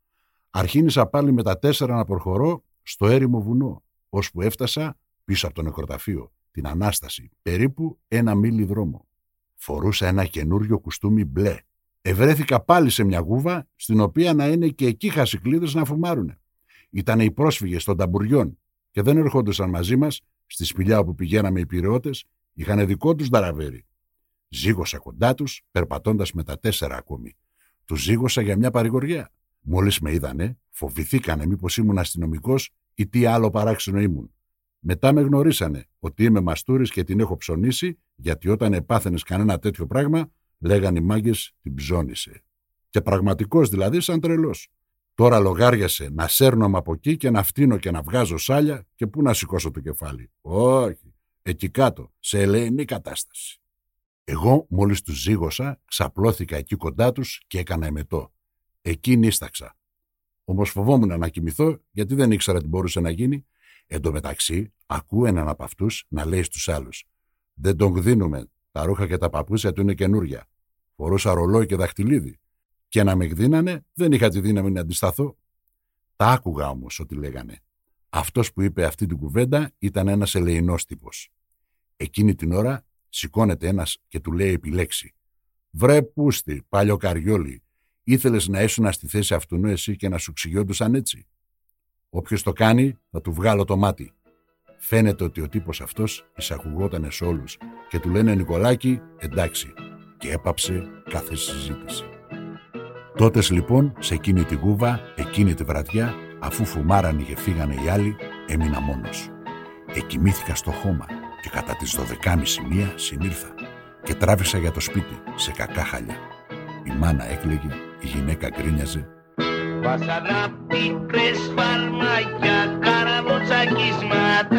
Αρχίνησα πάλι με τα τέσσερα να προχωρώ στο έρημο βουνό, ώσπου έφτασα πίσω από το νεκροταφείο την Ανάσταση, περίπου ένα μίλι δρόμο. Φορούσα ένα καινούριο κουστούμι μπλε. Ευρέθηκα πάλι σε μια γούβα, στην οποία να είναι και εκεί χασικλίδες να φουμάρουνε. Ήταν οι πρόσφυγες των ταμπουριών και δεν ερχόντουσαν μαζί μας, στη σπηλιά όπου πηγαίναμε οι πυρεώτες, είχαν δικό τους δαραβέρι. Ζήγωσα κοντά τους, περπατώντας με τα τέσσερα ακόμη. Τους ζήγωσα για μια παρηγοριά. Μόλις με είδανε, φοβηθήκανε μήπως ήμουν αστυνομικός ή τι άλλο παράξενο ήμουν. Μετά με γνωρίσανε ότι είμαι μαστούρης και την έχω ψωνίσει, γιατί όταν επάθαινες κανένα τέτοιο πράγμα, λέγανε οι μάγκες την ψώνισε. Και πραγματικός δηλαδή σαν τρελός. Τώρα λογάριασε να σέρνομαι από εκεί και να φτύνω και να βγάζω σάλια και πού να σηκώσω το κεφάλι. Όχι, εκεί κάτω, σε ελεηνή κατάσταση. Εγώ μόλις τους ζήγωσα, ξαπλώθηκα εκεί κοντά τους και έκανα εμετό. Εκεί νίσταξα. Όμως φοβόμουν να κοιμηθώ γιατί δεν ήξερα τι μπορούσε να γίνει Εν τω μεταξύ, ακούω έναν από αυτούς να λέει στους άλλους: Δεν τον γδίνουμε. Τα ρούχα και τα παπούτσια του είναι καινούρια. Φορούσα ρολόι και δαχτυλίδι. Και να με γδίνανε, δεν είχα τη δύναμη να αντισταθώ. Τα άκουγα όμως ότι λέγανε. Αυτός που είπε αυτή την κουβέντα ήταν ένας ελεηνός τύπος. Εκείνη την ώρα σηκώνεται ένας και του λέει επιλέξει. Βρε πούστη, παλιό καριόλι, ήθελες να έσουν στη θέση αυτού εσύ και να σου ξυγιόντουσαν έτσι. Όποιος το κάνει, θα του βγάλω το μάτι. Φαίνεται ότι ο τύπος αυτός εισακουγόταν σε όλους και του λένε Νικολάκη, εντάξει, και έπαψε κάθε συζήτηση. Τότες λοιπόν, σε εκείνη τη γούβα, εκείνη τη βραδιά, αφού φουμάρανε και φύγανε οι άλλοι, έμεινα μόνος. Εκοιμήθηκα στο χώμα και κατά τις 12.30 μία συνήλθα. και τράβησα για το σπίτι σε κακά χαλιά. Η μάνα έκλαιγε, η γυναίκα γκρίνιαζε. Βασανά πίκρες φαρμάκια, καραβοτσακίσματα Σαν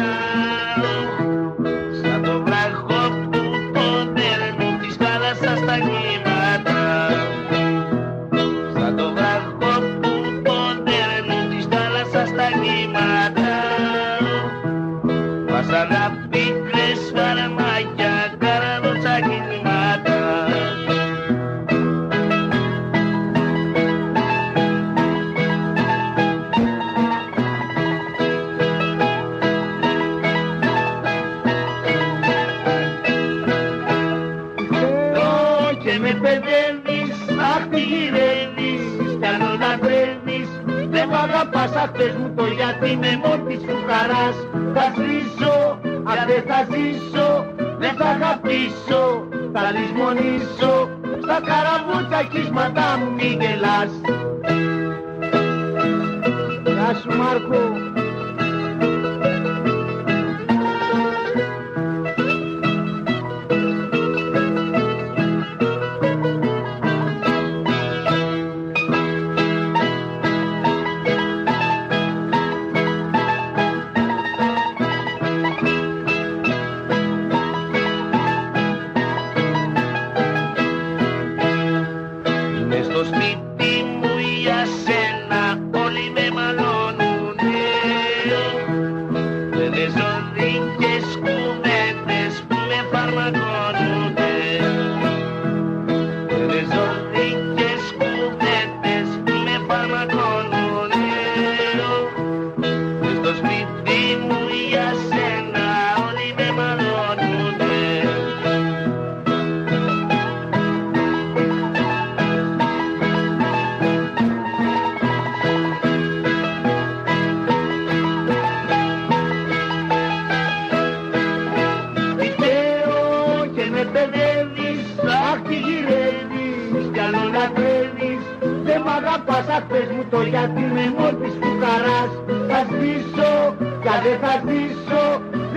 πες μου το γιατί με μόρφης του χαράς. Θα ζήσω, αν δεν θα ζήσω Δεν θα αγαπήσω, θα λησμονήσω Στα καραβούτσα κύσματα μου μη γελάς. Γεια σου Μάρκο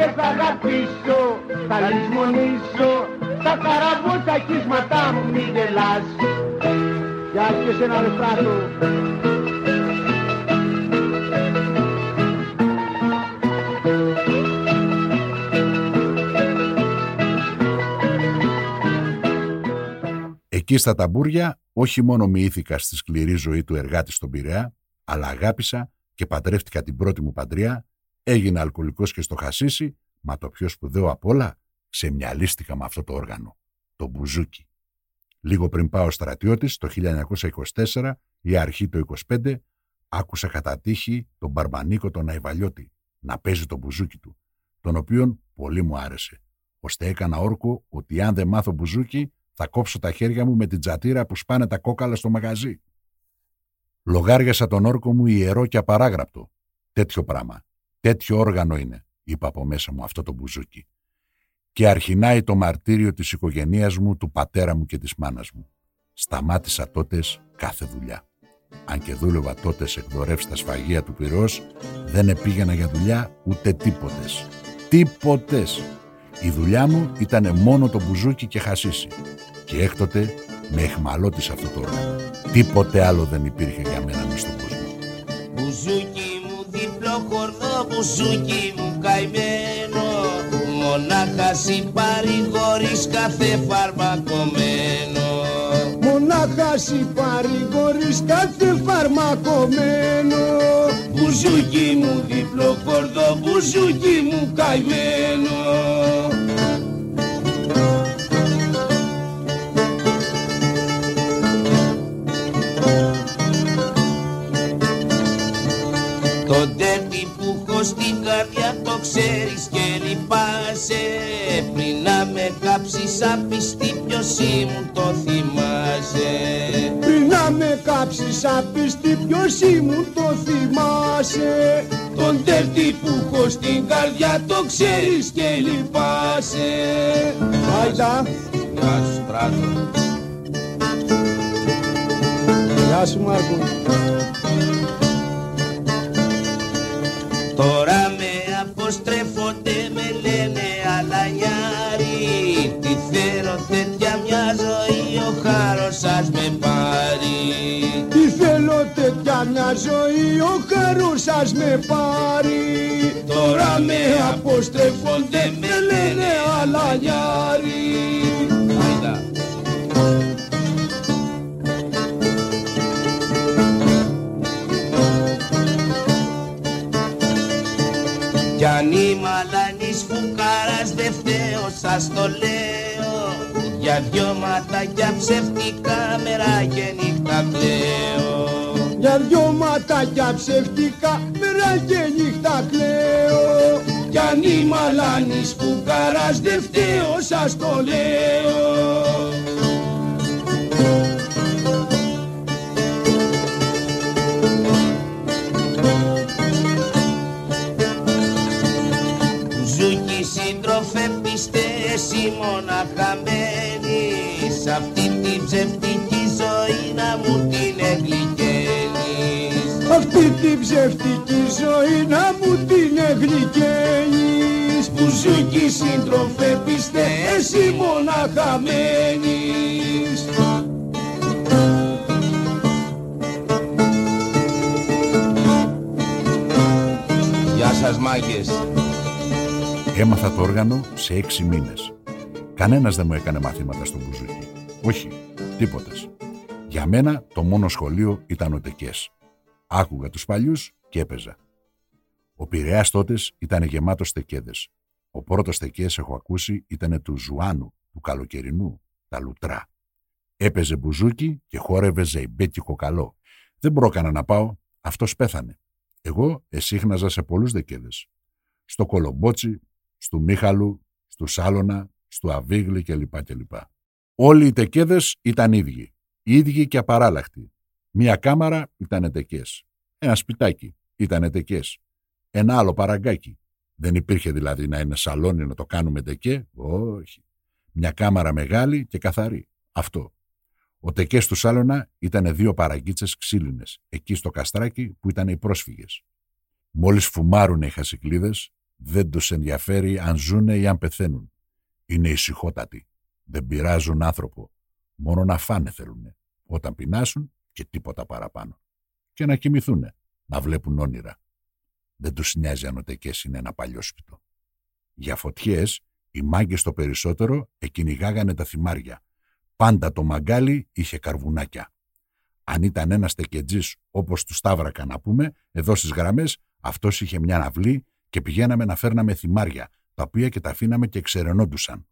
Δεν θα αγαπήσω, θα λησμονήσω Στα καραβούτσα κύσματα μου μη γελάς Γεια σου και σένα ρε Στράτο. Εκεί στα ταμπούρια όχι μόνο μοιήθηκα στη σκληρή ζωή του εργάτη στον Πειραιά, αλλά αγάπησα και παντρεύτηκα την πρώτη μου παντριά, έγινα αλκοολικός και στο χασίσι, μα το πιο σπουδαίο απ' όλα, ξεμυαλίστηκα με αυτό το όργανο, το μπουζούκι. Λίγο πριν πάω στρατιώτης, το 1924 ή αρχή το 25, άκουσα κατά τύχη τον Μπαρμπανίκο τον Αϊβαλιώτη να παίζει το μπουζούκι του, τον οποίον πολύ μου άρεσε, ώστε έκανα όρκο ότι αν δεν μάθω μπουζούκι θα κόψω τα χέρια μου με την τζατήρα που σπάνε τα κόκαλα στο μαγαζί. Λογάριασα τον όρκο μου ιερό και απαράγραπτο. Τέτοιο πράγμα. Τέτοιο όργανο είναι, είπα από μέσα μου αυτό το μπουζούκι. Και αρχινάει το μαρτύριο της οικογένειας μου, του πατέρα μου και της μάνας μου. Σταμάτησα τότες κάθε δουλειά. Αν και δούλευα τότες σε εκδορεύσει στα σφαγεία του Πυρός, δεν επήγαινα για δουλειά ούτε τίποτες. Τίποτες. Η δουλειά μου ήταν μόνο το μπουζούκι και χασίσι. Και έκτοτε με εχμαλώτησε αυτό το όργανο. Τίποτε άλλο δεν υπήρχε για μένα μες στον κόσμο. Μπουζούκι μου διπλό χορδό, μπουζούκι μου καημένο Μονάχα συμπαρηγορείς κάθε φαρμακομένο Μονάχα συμπαρηγορείς κάθε φαρμακομένο Μπουζούκι μου διπλό χορδό, μπουζούκι μου καημένο. Το τέρτι που έχω στην καρδιά το ξέρεις και λυπάσαι. Πριν να με κάψεις απιστή ποιος ήμουν το θυμάσαι. Πριν να με κάψεις απίστη ποιος ήμουν το θυμάσαι. Τον τέρτι που έχω στην καρδιά το ξέρεις και λυπάσαι. Άιντα, Γεια σου Στράτο γεια σου Μάρκο Τώρα με αποστρέφονται, με λένε αλανιάρι. Τι θέλω τέτοια μια ζωή, ο χάρος σας με πάρει. Τι θέλω τέτοια μια ζωή, ο χάρος σας με πάρει. Τώρα με αποστρέφονται, με λένε αλανιάρι. Κι αν η μαλανής φουκάρας δεν φταίω σας το λέω. Για δυο ματάκια ψευτικά μέρα και νύχτα κλαίω. Για δυο ματάκια ψευτικά μέρα και νύχτα κλαίω. Κι αν η μαλανής φουκάρας δεν φταίω σας το λέω πιστε εσύ μοναχαμένη Σ' αυτή την ψευτική ζωή να μου την εγλυκένεις Αυτή την ψευτική ζωή να μου την εγλυκαίνεις Μπουζούκι σύντροφε πιστε Εσύ μονάχα μένεις Γεια σας μάγκες Έμαθα το όργανο σε έξι μήνες. Κανένας δεν μου έκανε μαθήματα στο μπουζούκι. Όχι, τίποτας. Για μένα το μόνο σχολείο ήταν ο Τεκές. Άκουγα τους παλιούς και έπαιζα. Ο Πειραιάς τότες ήταν γεμάτος τεκέδες. Ο πρώτος τεκές έχω ακούσει ήταν του Ζουάνου, του καλοκαιρινού, τα λουτρά. Έπαιζε μπουζούκι και χόρευε ζεϊμπέτικο καλό. Δεν πρόκανα να πάω, αυτός πέθανε. Εγώ εσύχναζα σε πολλούς δεκέδες. Στο Κολομπότσι, στου Μίχαλου, στου Σάλωνα, στου Αβίγλη κλπ. κλπ. Όλοι οι τεκέδες ήταν ίδιοι. Ίδιοι και απαράλλαχτοι. Μία κάμαρα ήταν τεκές. Ένα σπιτάκι ήταν τεκές. Ένα άλλο παραγκάκι. Δεν υπήρχε δηλαδή να είναι σαλόνι να το κάνουμε τεκέ; Όχι. Μια κάμαρα μεγάλη και καθαρή. Αυτό. Ο τεκές του Σάλωνα ήταν δύο παραγκίτσες ξύλινες, εκεί στο καστράκι που ήταν οι πρόσφυγες. Μόλις φουμάρουνε οι χασικλίδες, δεν τους ενδιαφέρει αν ζουνε ή αν πεθαίνουν. Είναι ησυχότατοι. Δεν πειράζουν άνθρωπο. Μόνο να φάνε θέλουνε. Όταν πεινάσουν και τίποτα παραπάνω. Και να κοιμηθούνε. Να βλέπουν όνειρα. Δεν τους νοιάζει αν ο τεκές είναι ένα παλιόσπιτο. Για φωτιές, οι μάγκες το περισσότερο εκυνηγάγανε τα θυμάρια. Πάντα το μαγκάλι είχε καρβουνάκια. Αν ήταν ένας τεκετζής όπως τους Σταύρακα να πούμε, εδώ στις γραμμές, αυτός είχε μια αυλή και πηγαίναμε να φέρναμε θυμάρια, τα οποία και τα αφήναμε και ξερενόντουσαν.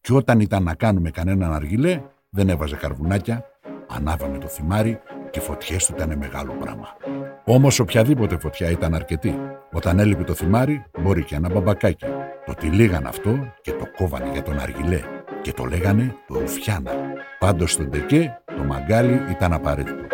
Και όταν ήταν να κάνουμε κανέναν αργυλέ, δεν έβαζε καρβουνάκια, ανάβαμε το θυμάρι και οι φωτιές του ήταν μεγάλο πράγμα. Όμως οποιαδήποτε φωτιά ήταν αρκετή. Όταν έλειπε το θυμάρι, μπορεί και ένα μπαμπακάκι. Το τυλίγαν αυτό και το κόβανε για τον αργυλέ και το λέγανε Ρουφιάνα. Πάντως στον Τεκέ το μαγκάλι ήταν απαραίτητο.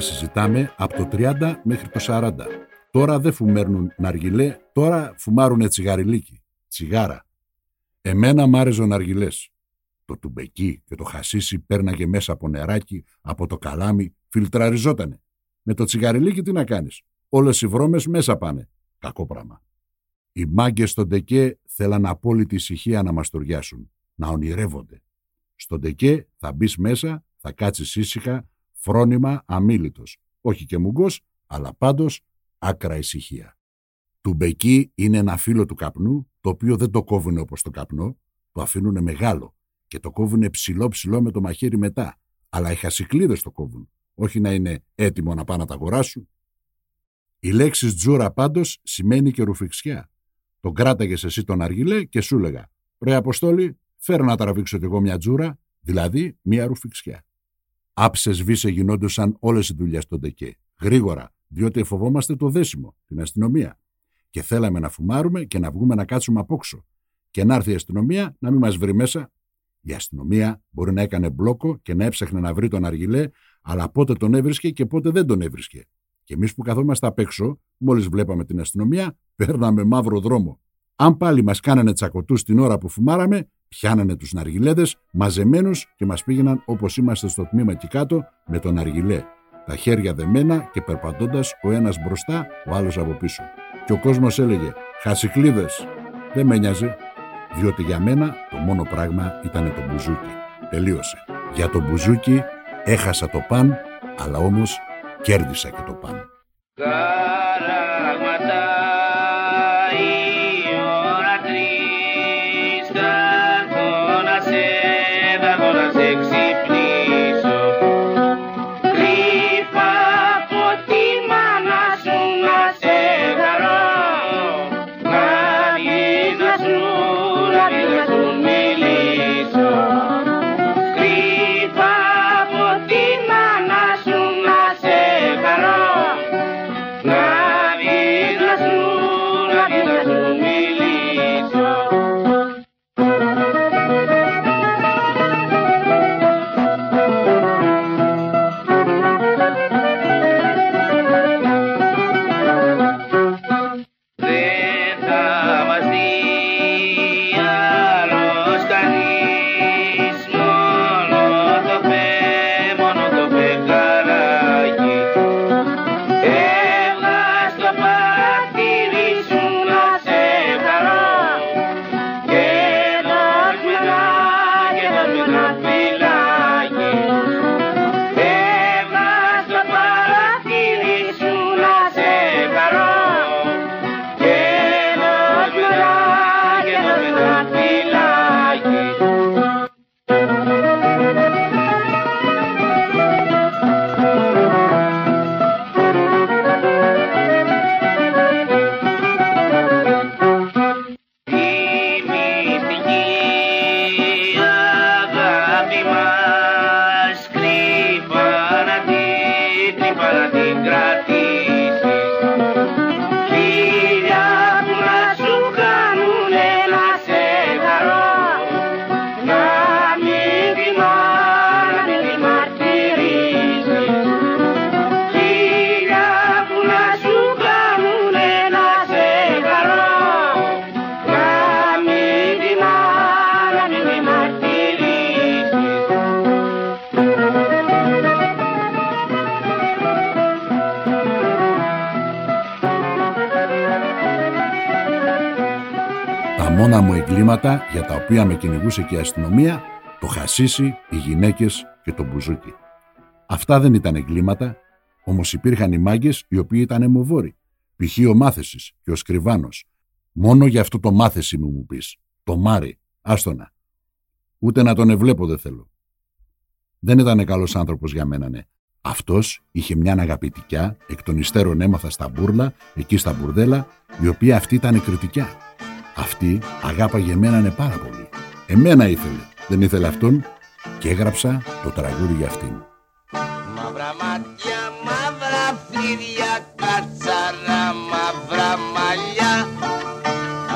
Τα συζητάμε από το 30 μέχρι το 40. Τώρα δεν φουμέρνουν ναργιλέ, τώρα φουμάρουνε τσιγαριλίκι, τσιγάρα. Εμένα μ' άρεσε ο ναργιλές. Το τουμπεκί και το χασίσι πέρναγε μέσα από νεράκι, από το καλάμι, φιλτραριζότανε. Με το τσιγαριλίκι τι να κάνεις. Όλες οι βρώμες μέσα πάνε. Κακό πράγμα. Οι μάγκες στον τεκέ θέλαν απόλυτη ησυχία να μαστοριάσουν, να ονειρεύονται. Στον τεκέ θα μπεις μέσα, θα κάτσεις ήσυχα, φρόνημα αμήλυτος. Όχι και μουγκός, αλλά πάντως άκρα ησυχία. Τουμπεκί είναι ένα φύλλο του καπνού, το οποίο δεν το κόβουν όπως το καπνό, το αφήνουν μεγάλο και το κόβουν ψηλό ψηλό με το μαχαίρι μετά. Αλλά οι χασικλίδες το κόβουν, όχι να είναι έτοιμο να πάνε να τα αγοράσουν. Η λέξη τζούρα πάντως σημαίνει και ρουφιξιά. Τον κράταγες εσύ τον αργυλέ και σου έλεγα Ρε Αποστόλη, φέρω να τραβήξω κι εγώ μια τζούρα, δηλαδή μια ρουφιξιά. Άψες βίσε γινόντουσαν όλες οι δουλειές στον ΤΕΚΕ. Γρήγορα, διότι φοβόμαστε το δέσιμο, την αστυνομία. Και θέλαμε να φουμάρουμε και να βγούμε να κάτσουμε απόξω. Και να έρθει η αστυνομία να μην μας βρει μέσα. Η αστυνομία μπορεί να έκανε μπλόκο και να έψαχνε να βρει τον αργυλέ, αλλά πότε τον έβρισκε και πότε δεν τον έβρισκε. Και εμείς που καθόμαστε απ' έξω, μόλις βλέπαμε την αστυνομία, παίρναμε μαύρο δρόμο. Αν πάλι μας κάνανε τσακωτούς την ώρα που φουμάραμε, πιάνανε τους ναργιλέδε μαζεμένους και μας πήγαιναν όπως είμαστε στο τμήμα εκεί κάτω με τον αργιλέ. Τα χέρια δεμένα και περπατώντας ο ένας μπροστά, ο άλλος από πίσω. Και ο κόσμος έλεγε: Χασικλίδες. Δεν με νοιάζει, διότι για μένα το μόνο πράγμα ήταν το μπουζούκι. Τελείωσε. Για το μπουζούκι έχασα το παν, αλλά όμως κέρδισα και το παν. Μόνα μου εγκλήματα για τα οποία με κυνηγούσε και η αστυνομία, το χασίσι, οι γυναίκες και το μπουζούκι. Αυτά δεν ήταν εγκλήματα, όμως υπήρχαν οι μάγκες οι οποίοι ήταν αιμοβόροι. Π.χ. ο Μάθεσης και ο Σκριβάνος. Μόνο για αυτό το μάθεση μου μου πεις. Το Μάρι. Άστονα. Ούτε να τον εβλέπω δεν θέλω. Δεν ήταν καλός άνθρωπος για μένα, ναι. Αυτός είχε μια αγαπητικιά, εκ των υστέρων έμαθα στα μπούρλα, εκεί στα μπουρδέλα, η οποία αυτή ήταν κριτικιά. Αυτή αγάπαγε εμένα ναι πάρα πολύ. Εμένα ήθελε, δεν ήθελε αυτόν και έγραψα το τραγούδι για αυτήν. Μαύρα μάτια, μαύρα φίδια, κατσαρά, μαύρα μαλλιά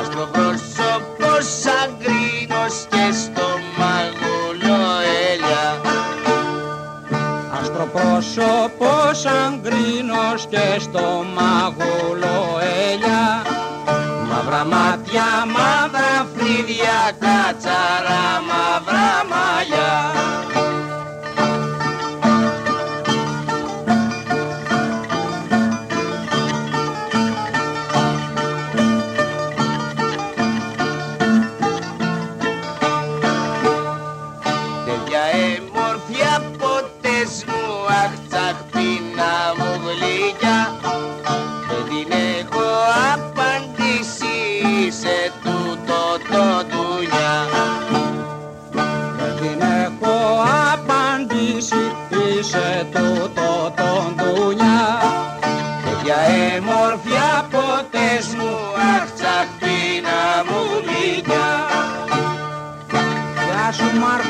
Άστρο πρόσωπο σαν γκρίνος και στο μαγουλό ελιά Άστρο πρόσωπο σαν γκρίνος και στο μαγούλο μάτια, μαύρα φρύδια, κατσαρά, μαύρα μαλλιά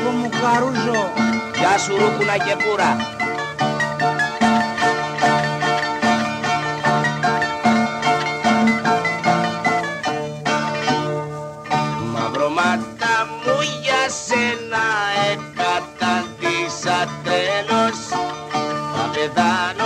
σου Μάρκο μου Καρούζο Γεια σου Ρούκουνα και Πούρα. Μαυρομάτα μου για σένα εκαταντήσα τρέλος Θα πεθάνω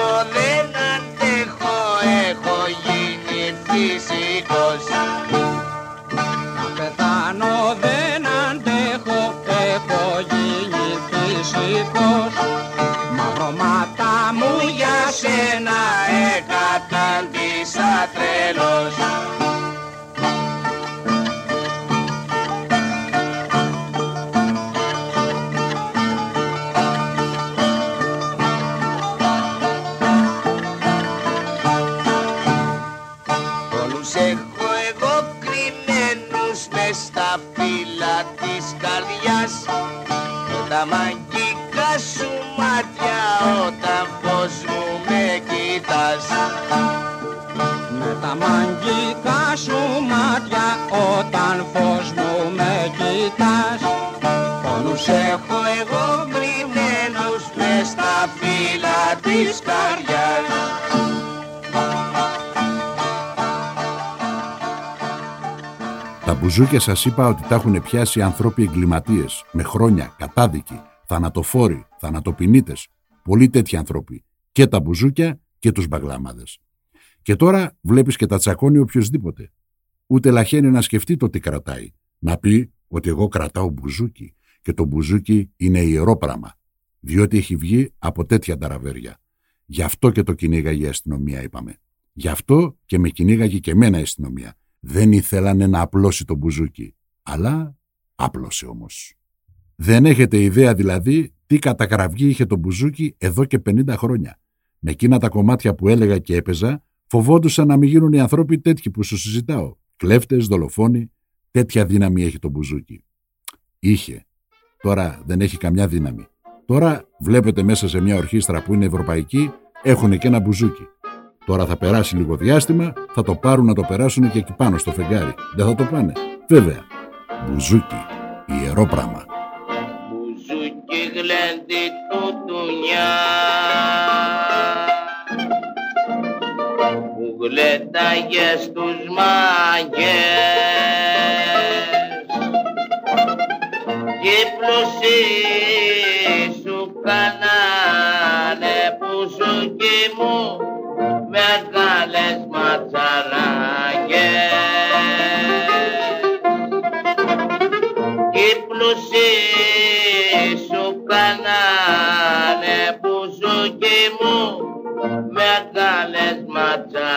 μπουζούκια σας είπα ότι τα έχουν πιάσει άνθρωποι εγκληματίες, με χρόνια, κατάδικοι, θανατοφόροι, θανατοποινήτες, πολλοί τέτοιοι άνθρωποι. Και τα μπουζούκια και τους μπαγλάμαδες. Και τώρα βλέπεις και τα τσακώνει οποιοδήποτε. Ούτε λαχαίνει να σκεφτεί το τι κρατάει. Να πει ότι εγώ κρατάω μπουζούκι και το μπουζούκι είναι ιερό πράγμα. Διότι έχει βγει από τέτοια ταραβέρια. Γι' αυτό και το κυνήγαγε η αστυνομία, είπαμε. Γι' αυτό και με κυνήγαγε και εμένα η αστυνομία. Δεν ήθελανε να απλώσει το μπουζούκι. Αλλά άπλωσε όμως. Δεν έχετε ιδέα δηλαδή τι κατακραυγή είχε το μπουζούκι εδώ και 50 χρόνια. Με εκείνα τα κομμάτια που έλεγα και έπαιζα, φοβόντουσαν να μην γίνουν οι ανθρώποι τέτοιοι που σου συζητάω. Κλέφτες, δολοφόνοι, τέτοια δύναμη έχει το μπουζούκι. Είχε. Τώρα δεν έχει καμιά δύναμη. Τώρα βλέπετε μέσα σε μια ορχήστρα που είναι ευρωπαϊκή, έχουν και ένα μπουζούκι. Τώρα θα περάσει λίγο διάστημα, θα το πάρουν να το περάσουν και εκεί πάνω στο φεγγάρι. Δεν θα το πάνε. Βέβαια. Μπουζούκι. Ιερό πράγμα. Μπουζούκι γλέντι του τουνιά που γλένταγε στους μάγκες και πλουσί σου κάνανε μπουζούκι μου μεγάλες ματσαράκες οι πλουσί σου κάνανε μπουζούκι μου μεγάλες ματσαράκες.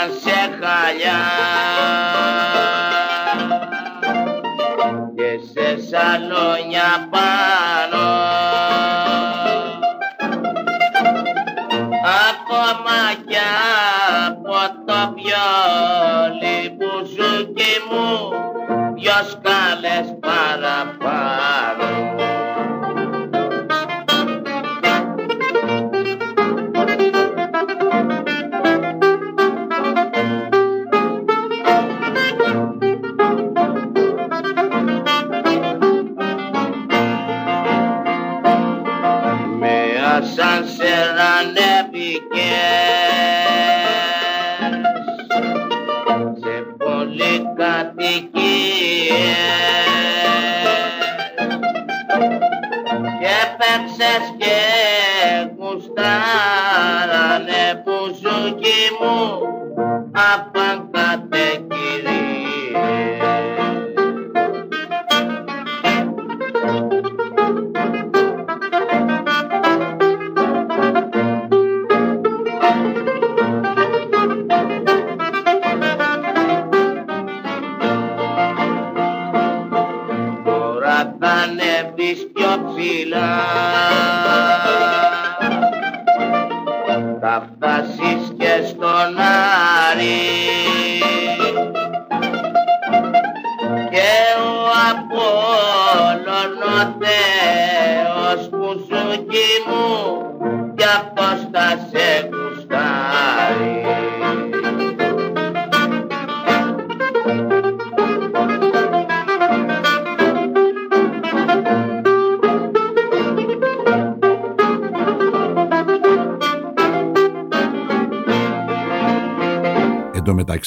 Βάλαν σε χαλιά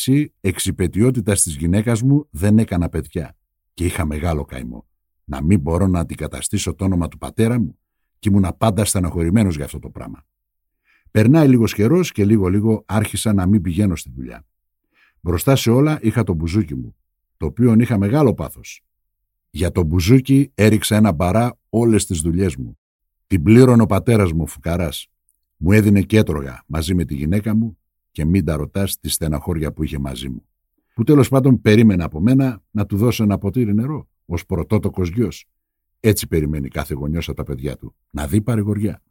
μεταξύ, εξυπετιότητας της γυναίκας μου δεν έκανα παιδιά και είχα μεγάλο καημό. Να μην μπορώ να αντικαταστήσω το όνομα του πατέρα μου και ήμουνα πάντα στεναχωρημένος για αυτό το πράγμα. Περνάει λίγος καιρός και λίγο λίγο άρχισα να μην πηγαίνω στη δουλειά. Μπροστά σε όλα είχα το μπουζούκι μου, το οποίο είχα μεγάλο πάθος. Για το μπουζούκι έριξα ένα μπαρά όλες τις δουλειές μου. Την πλήρωνε ο πατέρας μου ο φουκαράς. Μου έδινε και έτρωγα μαζί με τη γυναίκα μου και μην τα ρωτάς τη στεναχώρια που είχε μαζί μου. Που τέλος πάντων περίμενε από μένα να του δώσω ένα ποτήρι νερό, ως πρωτότοκος γιος. Έτσι περιμένει κάθε γονιός από τα παιδιά του, να δει παρηγοριά.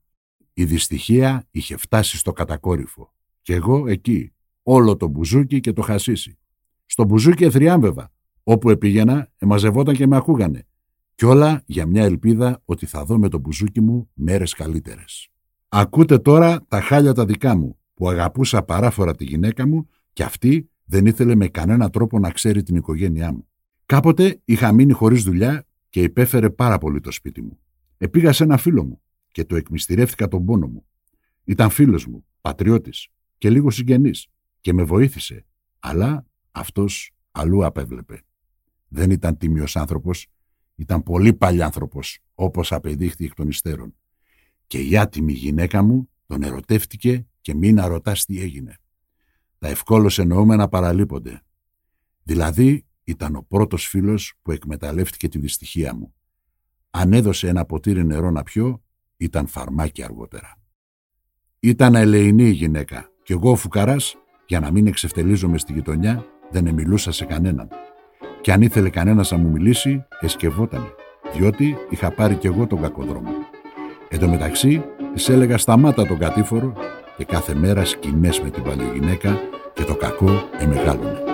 Η δυστυχία είχε φτάσει στο κατακόρυφο. Και εγώ εκεί, όλο το μπουζούκι και το χασίσι. Στο μπουζούκι εθριάμβευα. Όπου επήγαινα, εμαζευόταν και με ακούγανε. Κι όλα για μια ελπίδα ότι θα δω με το μπουζούκι μου μέρες καλύτερες. Ακούτε τώρα τα χάλια τα δικά μου, που αγαπούσα παράφορα τη γυναίκα μου και αυτή δεν ήθελε με κανένα τρόπο να ξέρει την οικογένειά μου. Κάποτε είχα μείνει χωρίς δουλειά και υπέφερε πάρα πολύ το σπίτι μου. Επήγα σε ένα φίλο μου και το εκμυστηρεύτηκα τον πόνο μου. Ήταν φίλος μου, πατριώτης και λίγο συγγενής και με βοήθησε, αλλά αυτός αλλού απέβλεπε. Δεν ήταν τίμιος άνθρωπος, ήταν πολύ παλιάνθρωπος, όπως απεδείχθη εκ των υστέρων. Και η άτιμη γυναίκα μου τον ερωτεύτηκε και μην να ρωτάς τι έγινε. Τα ευκόλως εννοούμενα παραλείπονται. Δηλαδή ήταν ο πρώτος φίλος που εκμεταλλεύτηκε τη δυστυχία μου. Αν έδωσε ένα ποτήρι νερό να πιω, ήταν φαρμάκι αργότερα. Ήταν ελεηνή η γυναίκα και εγώ ο φουκαράς, για να μην εξευτελίζομαι στη γειτονιά, δεν εμιλούσα σε κανέναν. Και αν ήθελε κανένας να μου μιλήσει, εσκευότανε, διότι είχα πάρει κι εγώ τον κακό δρόμο. Εν τω μεταξύ, της έλεγα σταμάτα τον κατήφορο και κάθε μέρα σκηνές με την παλιογυναίκα και το κακό εμεγάλωνε.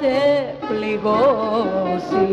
σε πληγώσει.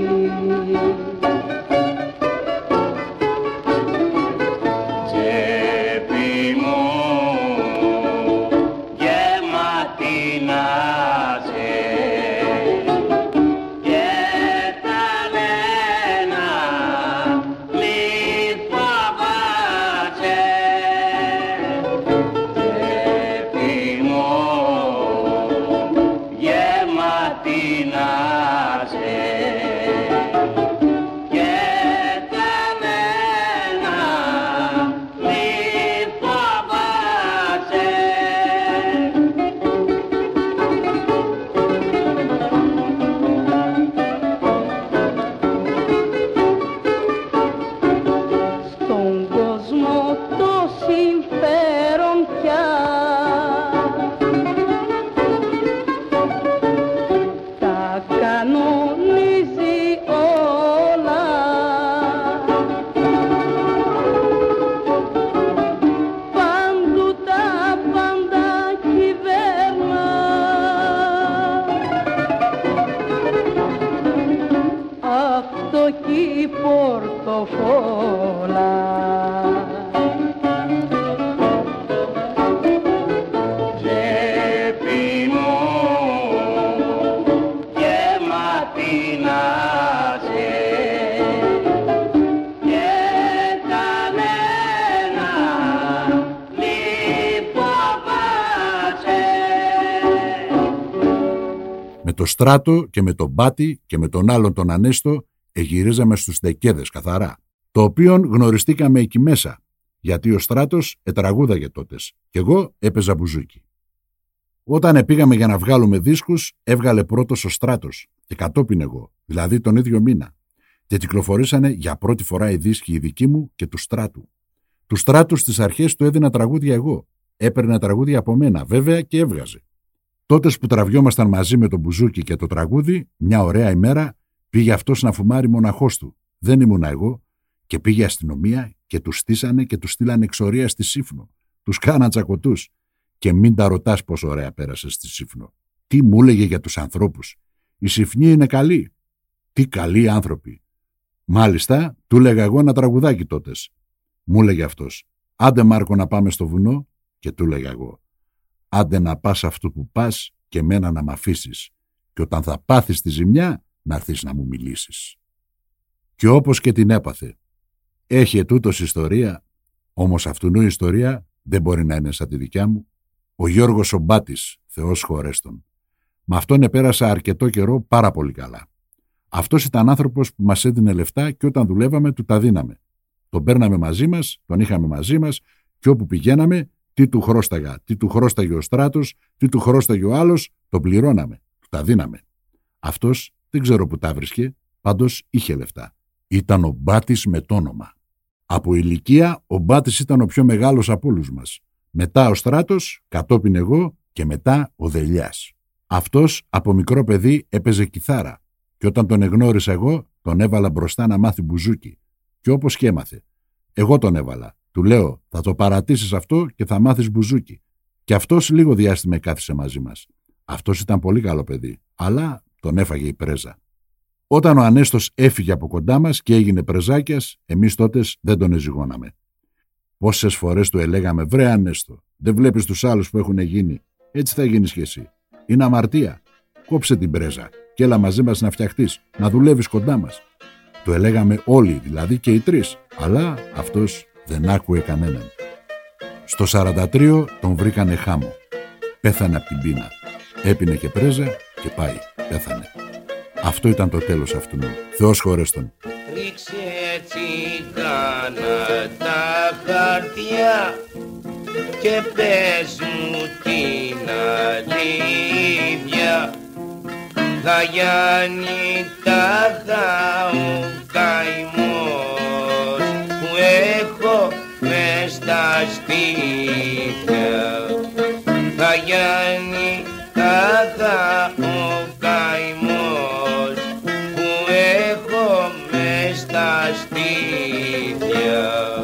Στράτο και με τον Μπάτι και με τον άλλον τον Ανέστο εγυρίζαμε στους δεκέδες καθαρά. Το οποίον γνωριστήκαμε εκεί μέσα, γιατί ο στράτος ετραγούδαγε τότες και εγώ έπαιζα μπουζούκι. Όταν πήγαμε για να βγάλουμε δίσκους, έβγαλε πρώτος ο στράτος και κατόπιν εγώ, δηλαδή τον ίδιο μήνα. Και κυκλοφορήσανε για πρώτη φορά οι δίσκοι οι δικοί μου και του στράτου. Του στράτου στις αρχές του έδινα τραγούδια εγώ. Έπαιρνε τραγούδια από μένα, βέβαια και έβγαζε. Τότε που τραβιόμασταν μαζί με τον Μπουζούκι και το τραγούδι, μια ωραία ημέρα πήγε αυτός να φουμάρει μοναχός του. Δεν ήμουνα εγώ. Και πήγε αστυνομία και τους στήσανε και τους στείλανε εξορία στη Σύφνο. Τους κάναν τσακωτούς. Και μην τα ρωτάς πόσο ωραία πέρασε στη Σύφνο. Τι μου έλεγε για τους ανθρώπους. Η Συφνή είναι καλή. Τι καλοί άνθρωποι. Μάλιστα, του λέγα εγώ ένα τραγουδάκι τότες. Μου έλεγε αυτός. Άντε Μάρκο να πάμε στο βουνό. Και του λέγα εγώ. Άντε να πας αυτού που πας και μένα να μ' αφήσεις. Και όταν θα πάθεις τη ζημιά, να έρθεις να μου μιλήσεις. Και όπως και την έπαθε. Έχει ετούτος ιστορία, όμως αυτουνού η ιστορία δεν μπορεί να είναι σαν τη δικιά μου. Ο Γιώργος ο Μπάτης, Θεός χωρέστον. Με αυτόν επέρασα αρκετό καιρό πάρα πολύ καλά. Αυτός ήταν άνθρωπος που μας έδινε λεφτά και όταν δουλεύαμε του τα δίναμε. Τον παίρναμε μαζί μας, τον είχαμε μαζί μας και όπου πηγαίναμε τι του χρώσταγα, τι του χρώσταγε ο στράτος, τι του χρώσταγε ο άλλος, τον πληρώναμε, του τα δίναμε. Αυτός δεν ξέρω που τα βρίσκε, πάντως είχε λεφτά. Ήταν ο Μπάτης με το όνομα. Από ηλικία ο Μπάτης ήταν ο πιο μεγάλος από όλους μας. Μετά ο Στράτος, κατόπιν εγώ και μετά ο Δελιάς. Αυτός από μικρό παιδί έπαιζε κιθάρα και όταν τον εγνώρισα εγώ τον έβαλα μπροστά να μάθει μπουζούκι και όπως και έμαθε. Εγώ τον έβαλα. Του λέω θα το παρατήσεις αυτό και θα μάθεις μπουζούκι. Και αυτός λίγο διάστημα κάθισε μαζί μας. Αυτός ήταν πολύ καλό παιδί, αλλά τον έφαγε η πρέζα. Όταν ο Ανέστος έφυγε από κοντά μας και έγινε πρεζάκιας, εμείς τότε δεν τον εζυγώναμε. Πόσες φορές του ελέγαμε «Βρε Ανέστο, δεν βλέπεις τους άλλους που έχουν γίνει, έτσι θα γίνεις κι εσύ. Είναι αμαρτία. Κόψε την πρέζα και έλα μαζί μας να φτιαχτείς, να δουλεύεις κοντά μας». Το ελέγαμε όλοι, δηλαδή και οι τρεις, αλλά αυτός δεν άκουε κανέναν. Στο 43 τον βρήκανε χάμο. Πέθανε από την πείνα. Έπινε και πρέζα και πάει. Πέθανε. Αυτό ήταν το τέλος αυτού. Θεός χωρέστον. Ρίξε τσιγκάνα τα χαρτιά και πες μου την αλήθεια θα Γιάννη τα ο καημός που έχω μες στα σπίτια. Θα Γιάννη τα ο καημός που έχω μες στα σπίτια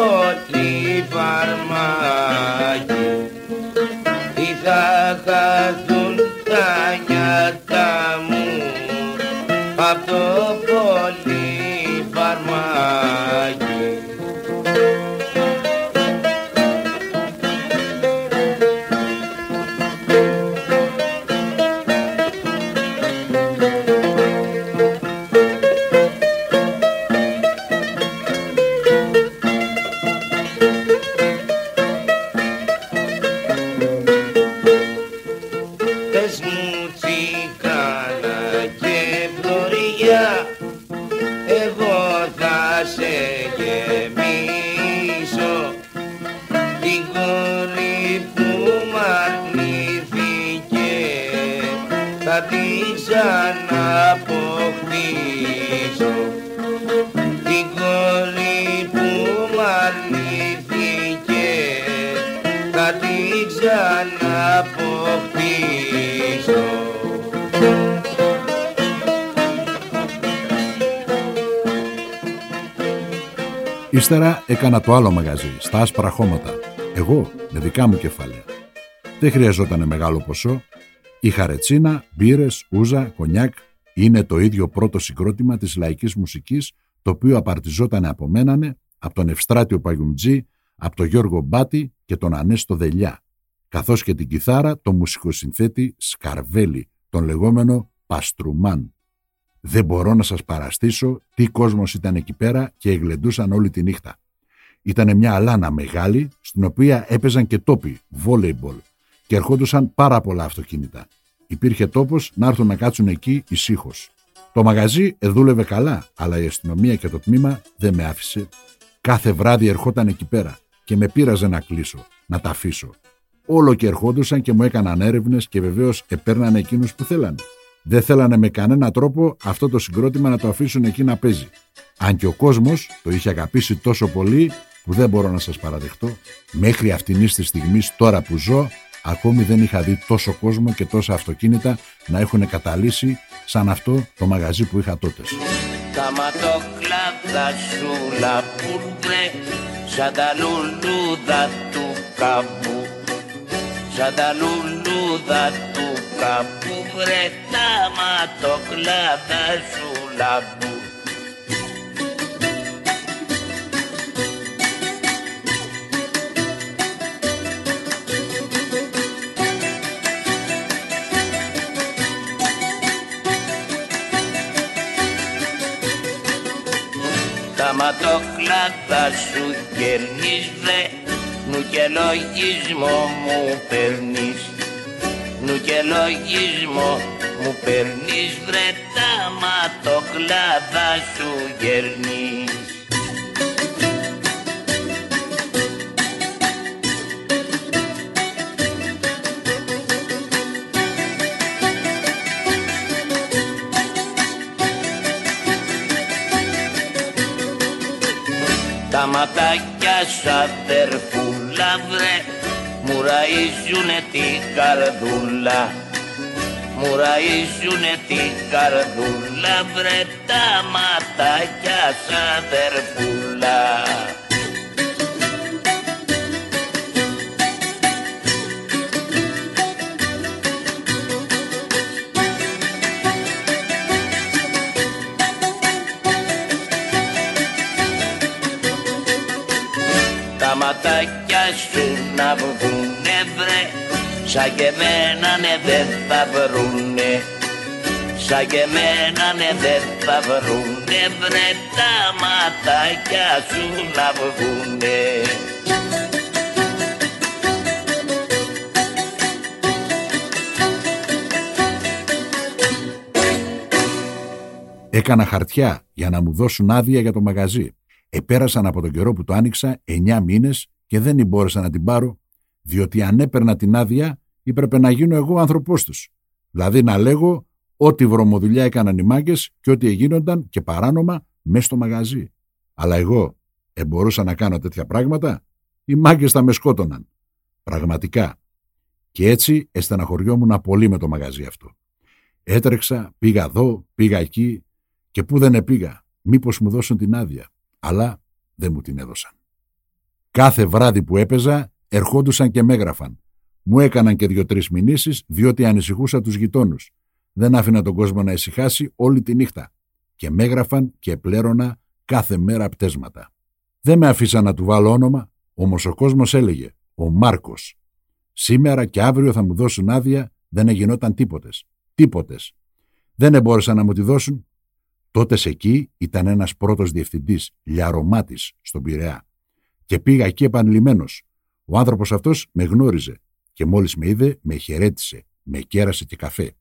το πολύ φαρμάκι ή θα χαθούν τα νιάτα έκανα το άλλο μαγαζί, στα άσπρα χώματα. Εγώ, με δικά μου κεφάλαια. Δεν χρειαζόταν μεγάλο ποσό. Είχα ρετσίνα, μπύρες, ούζα, κονιάκ. Είναι το ίδιο πρώτο συγκρότημα της λαϊκής μουσικής, το οποίο απαρτιζόταν από μένανε, από τον Ευστράτιο Παγιουμτζή, από τον Γιώργο Μπάτη και τον Ανέστο Δελιά, καθώς και την κιθάρα το μουσικοσυνθέτη Σκαρβέλη, τον λεγόμενο Παστρουμάν. Δεν μπορώ να σας παραστήσω τι κόσμος ήταν εκεί πέρα και εγλεντούσαν όλη τη νύχτα. Ήταν μια αλάνα μεγάλη, στην οποία έπαιζαν και τόποι, βόλεϊμπολ, και ερχόντουσαν πάρα πολλά αυτοκίνητα. Υπήρχε τόπος να έρθουν να κάτσουν εκεί ησύχω. Το μαγαζί εδούλευε καλά, αλλά η αστυνομία και το τμήμα δεν με άφησε. Κάθε βράδυ ερχόταν εκεί πέρα και με πείραζε να κλείσω, να τα αφήσω. Όλο και ερχόντουσαν και μου έκαναν έρευνες και βεβαίως επέρνανε εκείνους που θέλανε. Δεν θέλανε με κανένα τρόπο αυτό το συγκρότημα να το αφήσουν εκεί να παίζει. Αν και ο κόσμος το είχε αγαπήσει τόσο πολύ που δεν μπορώ να σας παραδεχτώ, μέχρι αυτήν τη στιγμή τώρα που ζω, ακόμη δεν είχα δει τόσο κόσμο και τόσα αυτοκίνητα να έχουν καταλύσει σαν αυτό το μαγαζί που είχα τότε. Τα ματοκλάδα σου λαπούρδρε σαν τα λουλούδα του καπού σαν τα λουλούδα του καπού βρε τα ματοκλάδα σου λαμπού Τα ματοκλάδα σου κερνείς βρε Νου και λογισμό μου παίρνεις. Νου και λογισμό μου παίρνεις βρε Τα ματοκλάδα σου γερνείς αδερφούλα βρε Μου ραΐζουνε την καρδούλα. Μου ραΐζουνε την καρδούλα βρε Τα ματάκια σου αδερφούλα ματάκια σου να βγουνε βρε. Σαν και εμένα ναι δεν θα βρουνε Σαν και εμένα ναι δεν θα βρουνε βρε Τα ματάκια σου να βγουνε Έκανα χαρτιά για να μου δώσουν άδεια για το μαγαζί. Επέρασαν από τον καιρό που το άνοιξα 9 μήνες και δεν μπόρεσα να την πάρω, διότι αν έπαιρνα την άδεια, έπρεπε να γίνω εγώ άνθρωπός τους. Δηλαδή να λέγω ό,τι βρωμοδουλειά έκαναν οι μάγκες και ό,τι έγινονταν και παράνομα μέσα στο μαγαζί. Αλλά εγώ εμπορούσα να κάνω τέτοια πράγματα, οι μάγκες θα με σκότωναν. Πραγματικά. Και έτσι αισθαναχωριόμουν πολύ με το μαγαζί αυτό. Έτρεξα, πήγα εδώ, πήγα εκεί και πού δεν επήγα. Μήπως μου δώσουν την άδεια. Αλλά δεν μου την έδωσαν. Κάθε βράδυ που έπαιζα ερχόντουσαν και με έγραφαν. Μου έκαναν και δύο-τρει μηνύσεις διότι ανησυχούσα τους γειτόνους. Δεν άφηνα τον κόσμο να ησυχάσει όλη τη νύχτα. Και με έγραφαν και πλέρωνα κάθε μέρα πτέσματα. Δεν με αφήσαν να του βάλω όνομα, όμως ο κόσμος έλεγε: Ο Μάρκος. Σήμερα και αύριο θα μου δώσουν άδεια, δεν εγινόταν τίποτες. Τίποτες. Δεν εμπόρεσαν να μου τη δώσουν. Τότες εκεί ήταν ένας πρώτος διευθυντής, λιαρωμάτη, στον Πειραιά. Και πήγα εκεί επανειλημμένος. Ο άνθρωπος αυτός με γνώριζε και μόλις με είδε, με χαιρέτησε, με κέρασε και καφέ.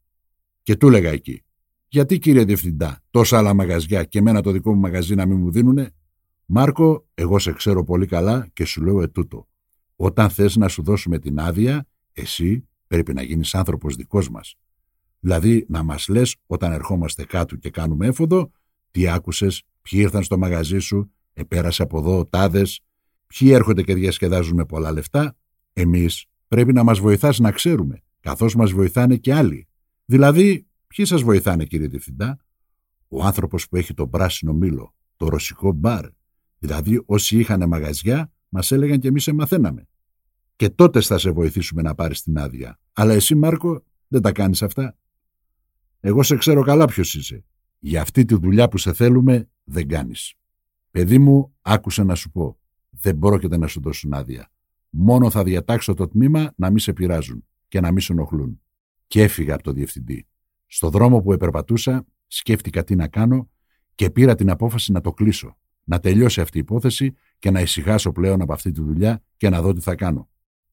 Και του έλεγα εκεί, Γιατί κύριε Διευθυντά, τόσα άλλα μαγαζιά και εμένα το δικό μου μαγαζί να μην μου δίνουνε; Μάρκο, εγώ σε ξέρω πολύ καλά και σου λέω ετούτο. Όταν θες να σου δώσουμε την άδεια, εσύ πρέπει να γίνεις άνθρωπος δικός μας. Δηλαδή να μας λες όταν ερχόμαστε κάτω και κάνουμε έφοδο, τι άκουσες, ποιοι ήρθαν στο μαγαζί σου, επέρασε από εδώ τάδες, ποιοι έρχονται και διασκεδάζουν με πολλά λεφτά. Εμείς πρέπει να μας βοηθάς να ξέρουμε, καθώς μας βοηθάνε και άλλοι. Δηλαδή, ποιοι σας βοηθάνε κύριε Διευθυντά, ο άνθρωπος που έχει τον πράσινο μήλο, το ρωσικό μπαρ. Δηλαδή, όσοι είχαν μαγαζιά, μας έλεγαν και εμείς σε μαθαίναμε. Και τότε θα σε βοηθήσουμε να πάρεις την άδεια. Αλλά εσύ, Μάρκο, δεν τα κάνεις αυτά. Εγώ σε ξέρω καλά ποιος είσαι. Για αυτή τη δουλειά που σε θέλουμε, δεν κάνεις. Παιδί μου, άκουσε να σου πω. Δεν πρόκειται να σου δώσουν άδεια. Μόνο θα διατάξω το τμήμα να μην σε πειράζουν και να μην σε ενοχλούν. Και έφυγα από το διευθυντή. Στο δρόμο που επερπατούσα, σκέφτηκα τι να κάνω και πήρα την απόφαση να το κλείσω. Να τελειώσει αυτή η υπόθεση και να ησυχάσω πλέον από αυτή τη δουλειά και να δω τι θα κάνω.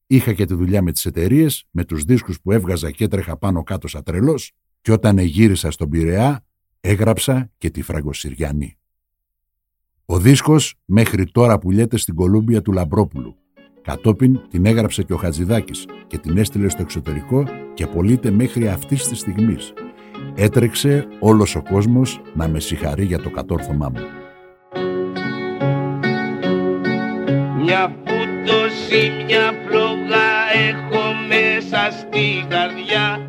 Είχα και τη δουλειά με τις εταιρείες, με τους δίσκους που έβγαζα και έτρεχα πάνω κάτω σαν τρελός, και όταν γύρισα στον Πειραιά, έγραψα και τη Φραγκοσυριανή. Ο δίσκος μέχρι τώρα πουλιέται στην Κολούμπια του Λαμπρόπουλου Κατόπιν την έγραψε και ο Χατζηδάκης και την έστειλε στο εξωτερικό και πωλείται μέχρι αυτής της στιγμής. Έτρεξε όλος ο κόσμος να με συγχαρεί για το κατόρθωμά μου. Μια φούτωση, μια φλόγα έχω μέσα στην καρδιά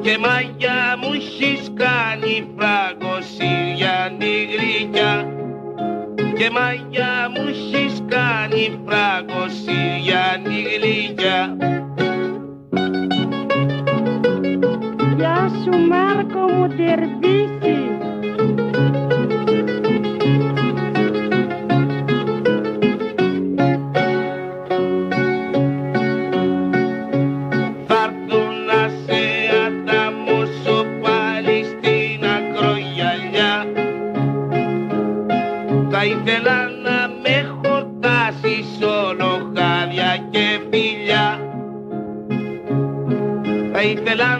και μαγιά μου έχεις κάνει φραγκοσυριανή γρικιά και μαγιά μου έχεις κάνει φραγκοσυριανή γλυκιά Γεια σου Μάρκο μου τερβίση Θα ήθελα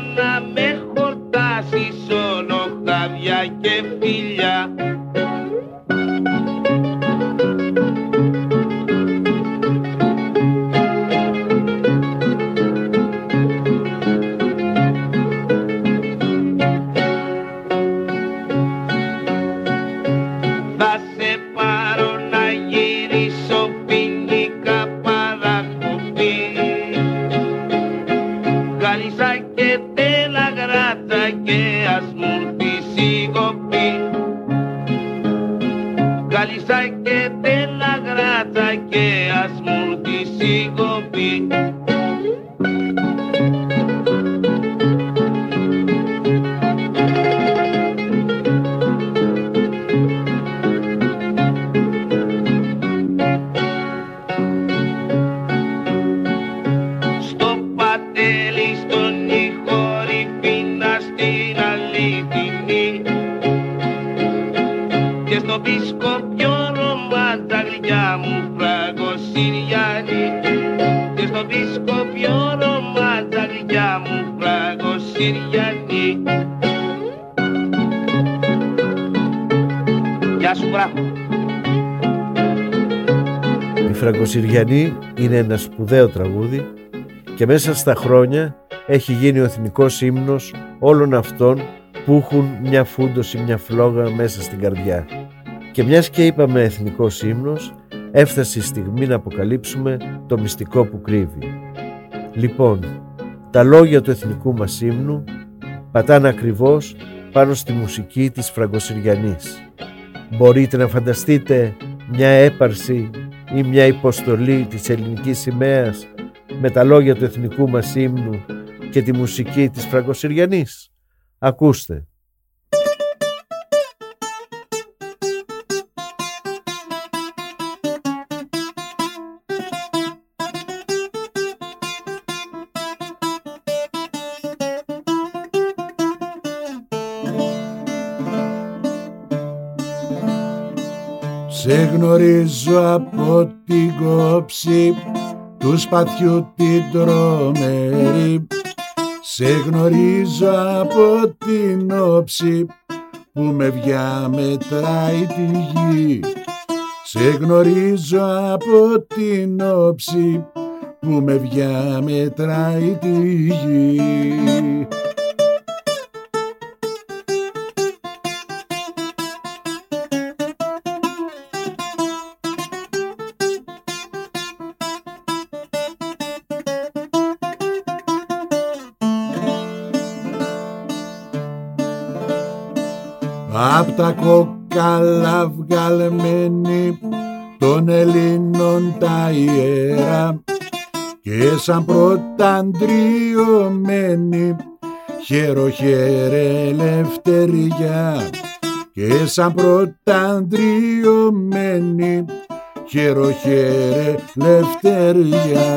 Γάλισσα και τέλα γράτσα και ας μου έρθει σιγοπή. Στο φραγκοσυριανή Γεια σου βράχο Η Φραγκοσυριανή είναι ένα σπουδαίο τραγούδι και μέσα στα χρόνια έχει γίνει ο εθνικός ύμνος όλων αυτών που έχουν μια φούντοση, μια φλόγα μέσα στην καρδιά. Και μιας και είπαμε εθνικός ύμνος, έφτασε η στιγμή να αποκαλύψουμε το μυστικό που κρύβει. Λοιπόν, τα λόγια του εθνικού μας ύμνου πατάνε ακριβώς πάνω στη μουσική της Φραγκοσυριανής. Μπορείτε να φανταστείτε μια έπαρση ή μια υποστολή της ελληνικής σημαίας με τα λόγια του εθνικού μας ύμνου και τη μουσική της Φραγκοσυριανής. Ακούστε. Γνωρίζω από την κόψη του σπαθιού την τρομερή. Σε γνωρίζω από την όψη που με βιά μετράει τη γη. Σε γνωρίζω από την όψη που με βιά μετράει τη γη Απ' τα κόκαλα βγαλμένη των Ελλήνων τα ιερά και σαν πρωταντριωμένη χέρο χαίρε ελευθεριά και σαν πρωταντριωμένη χέρο χαίρε ελευθεριά.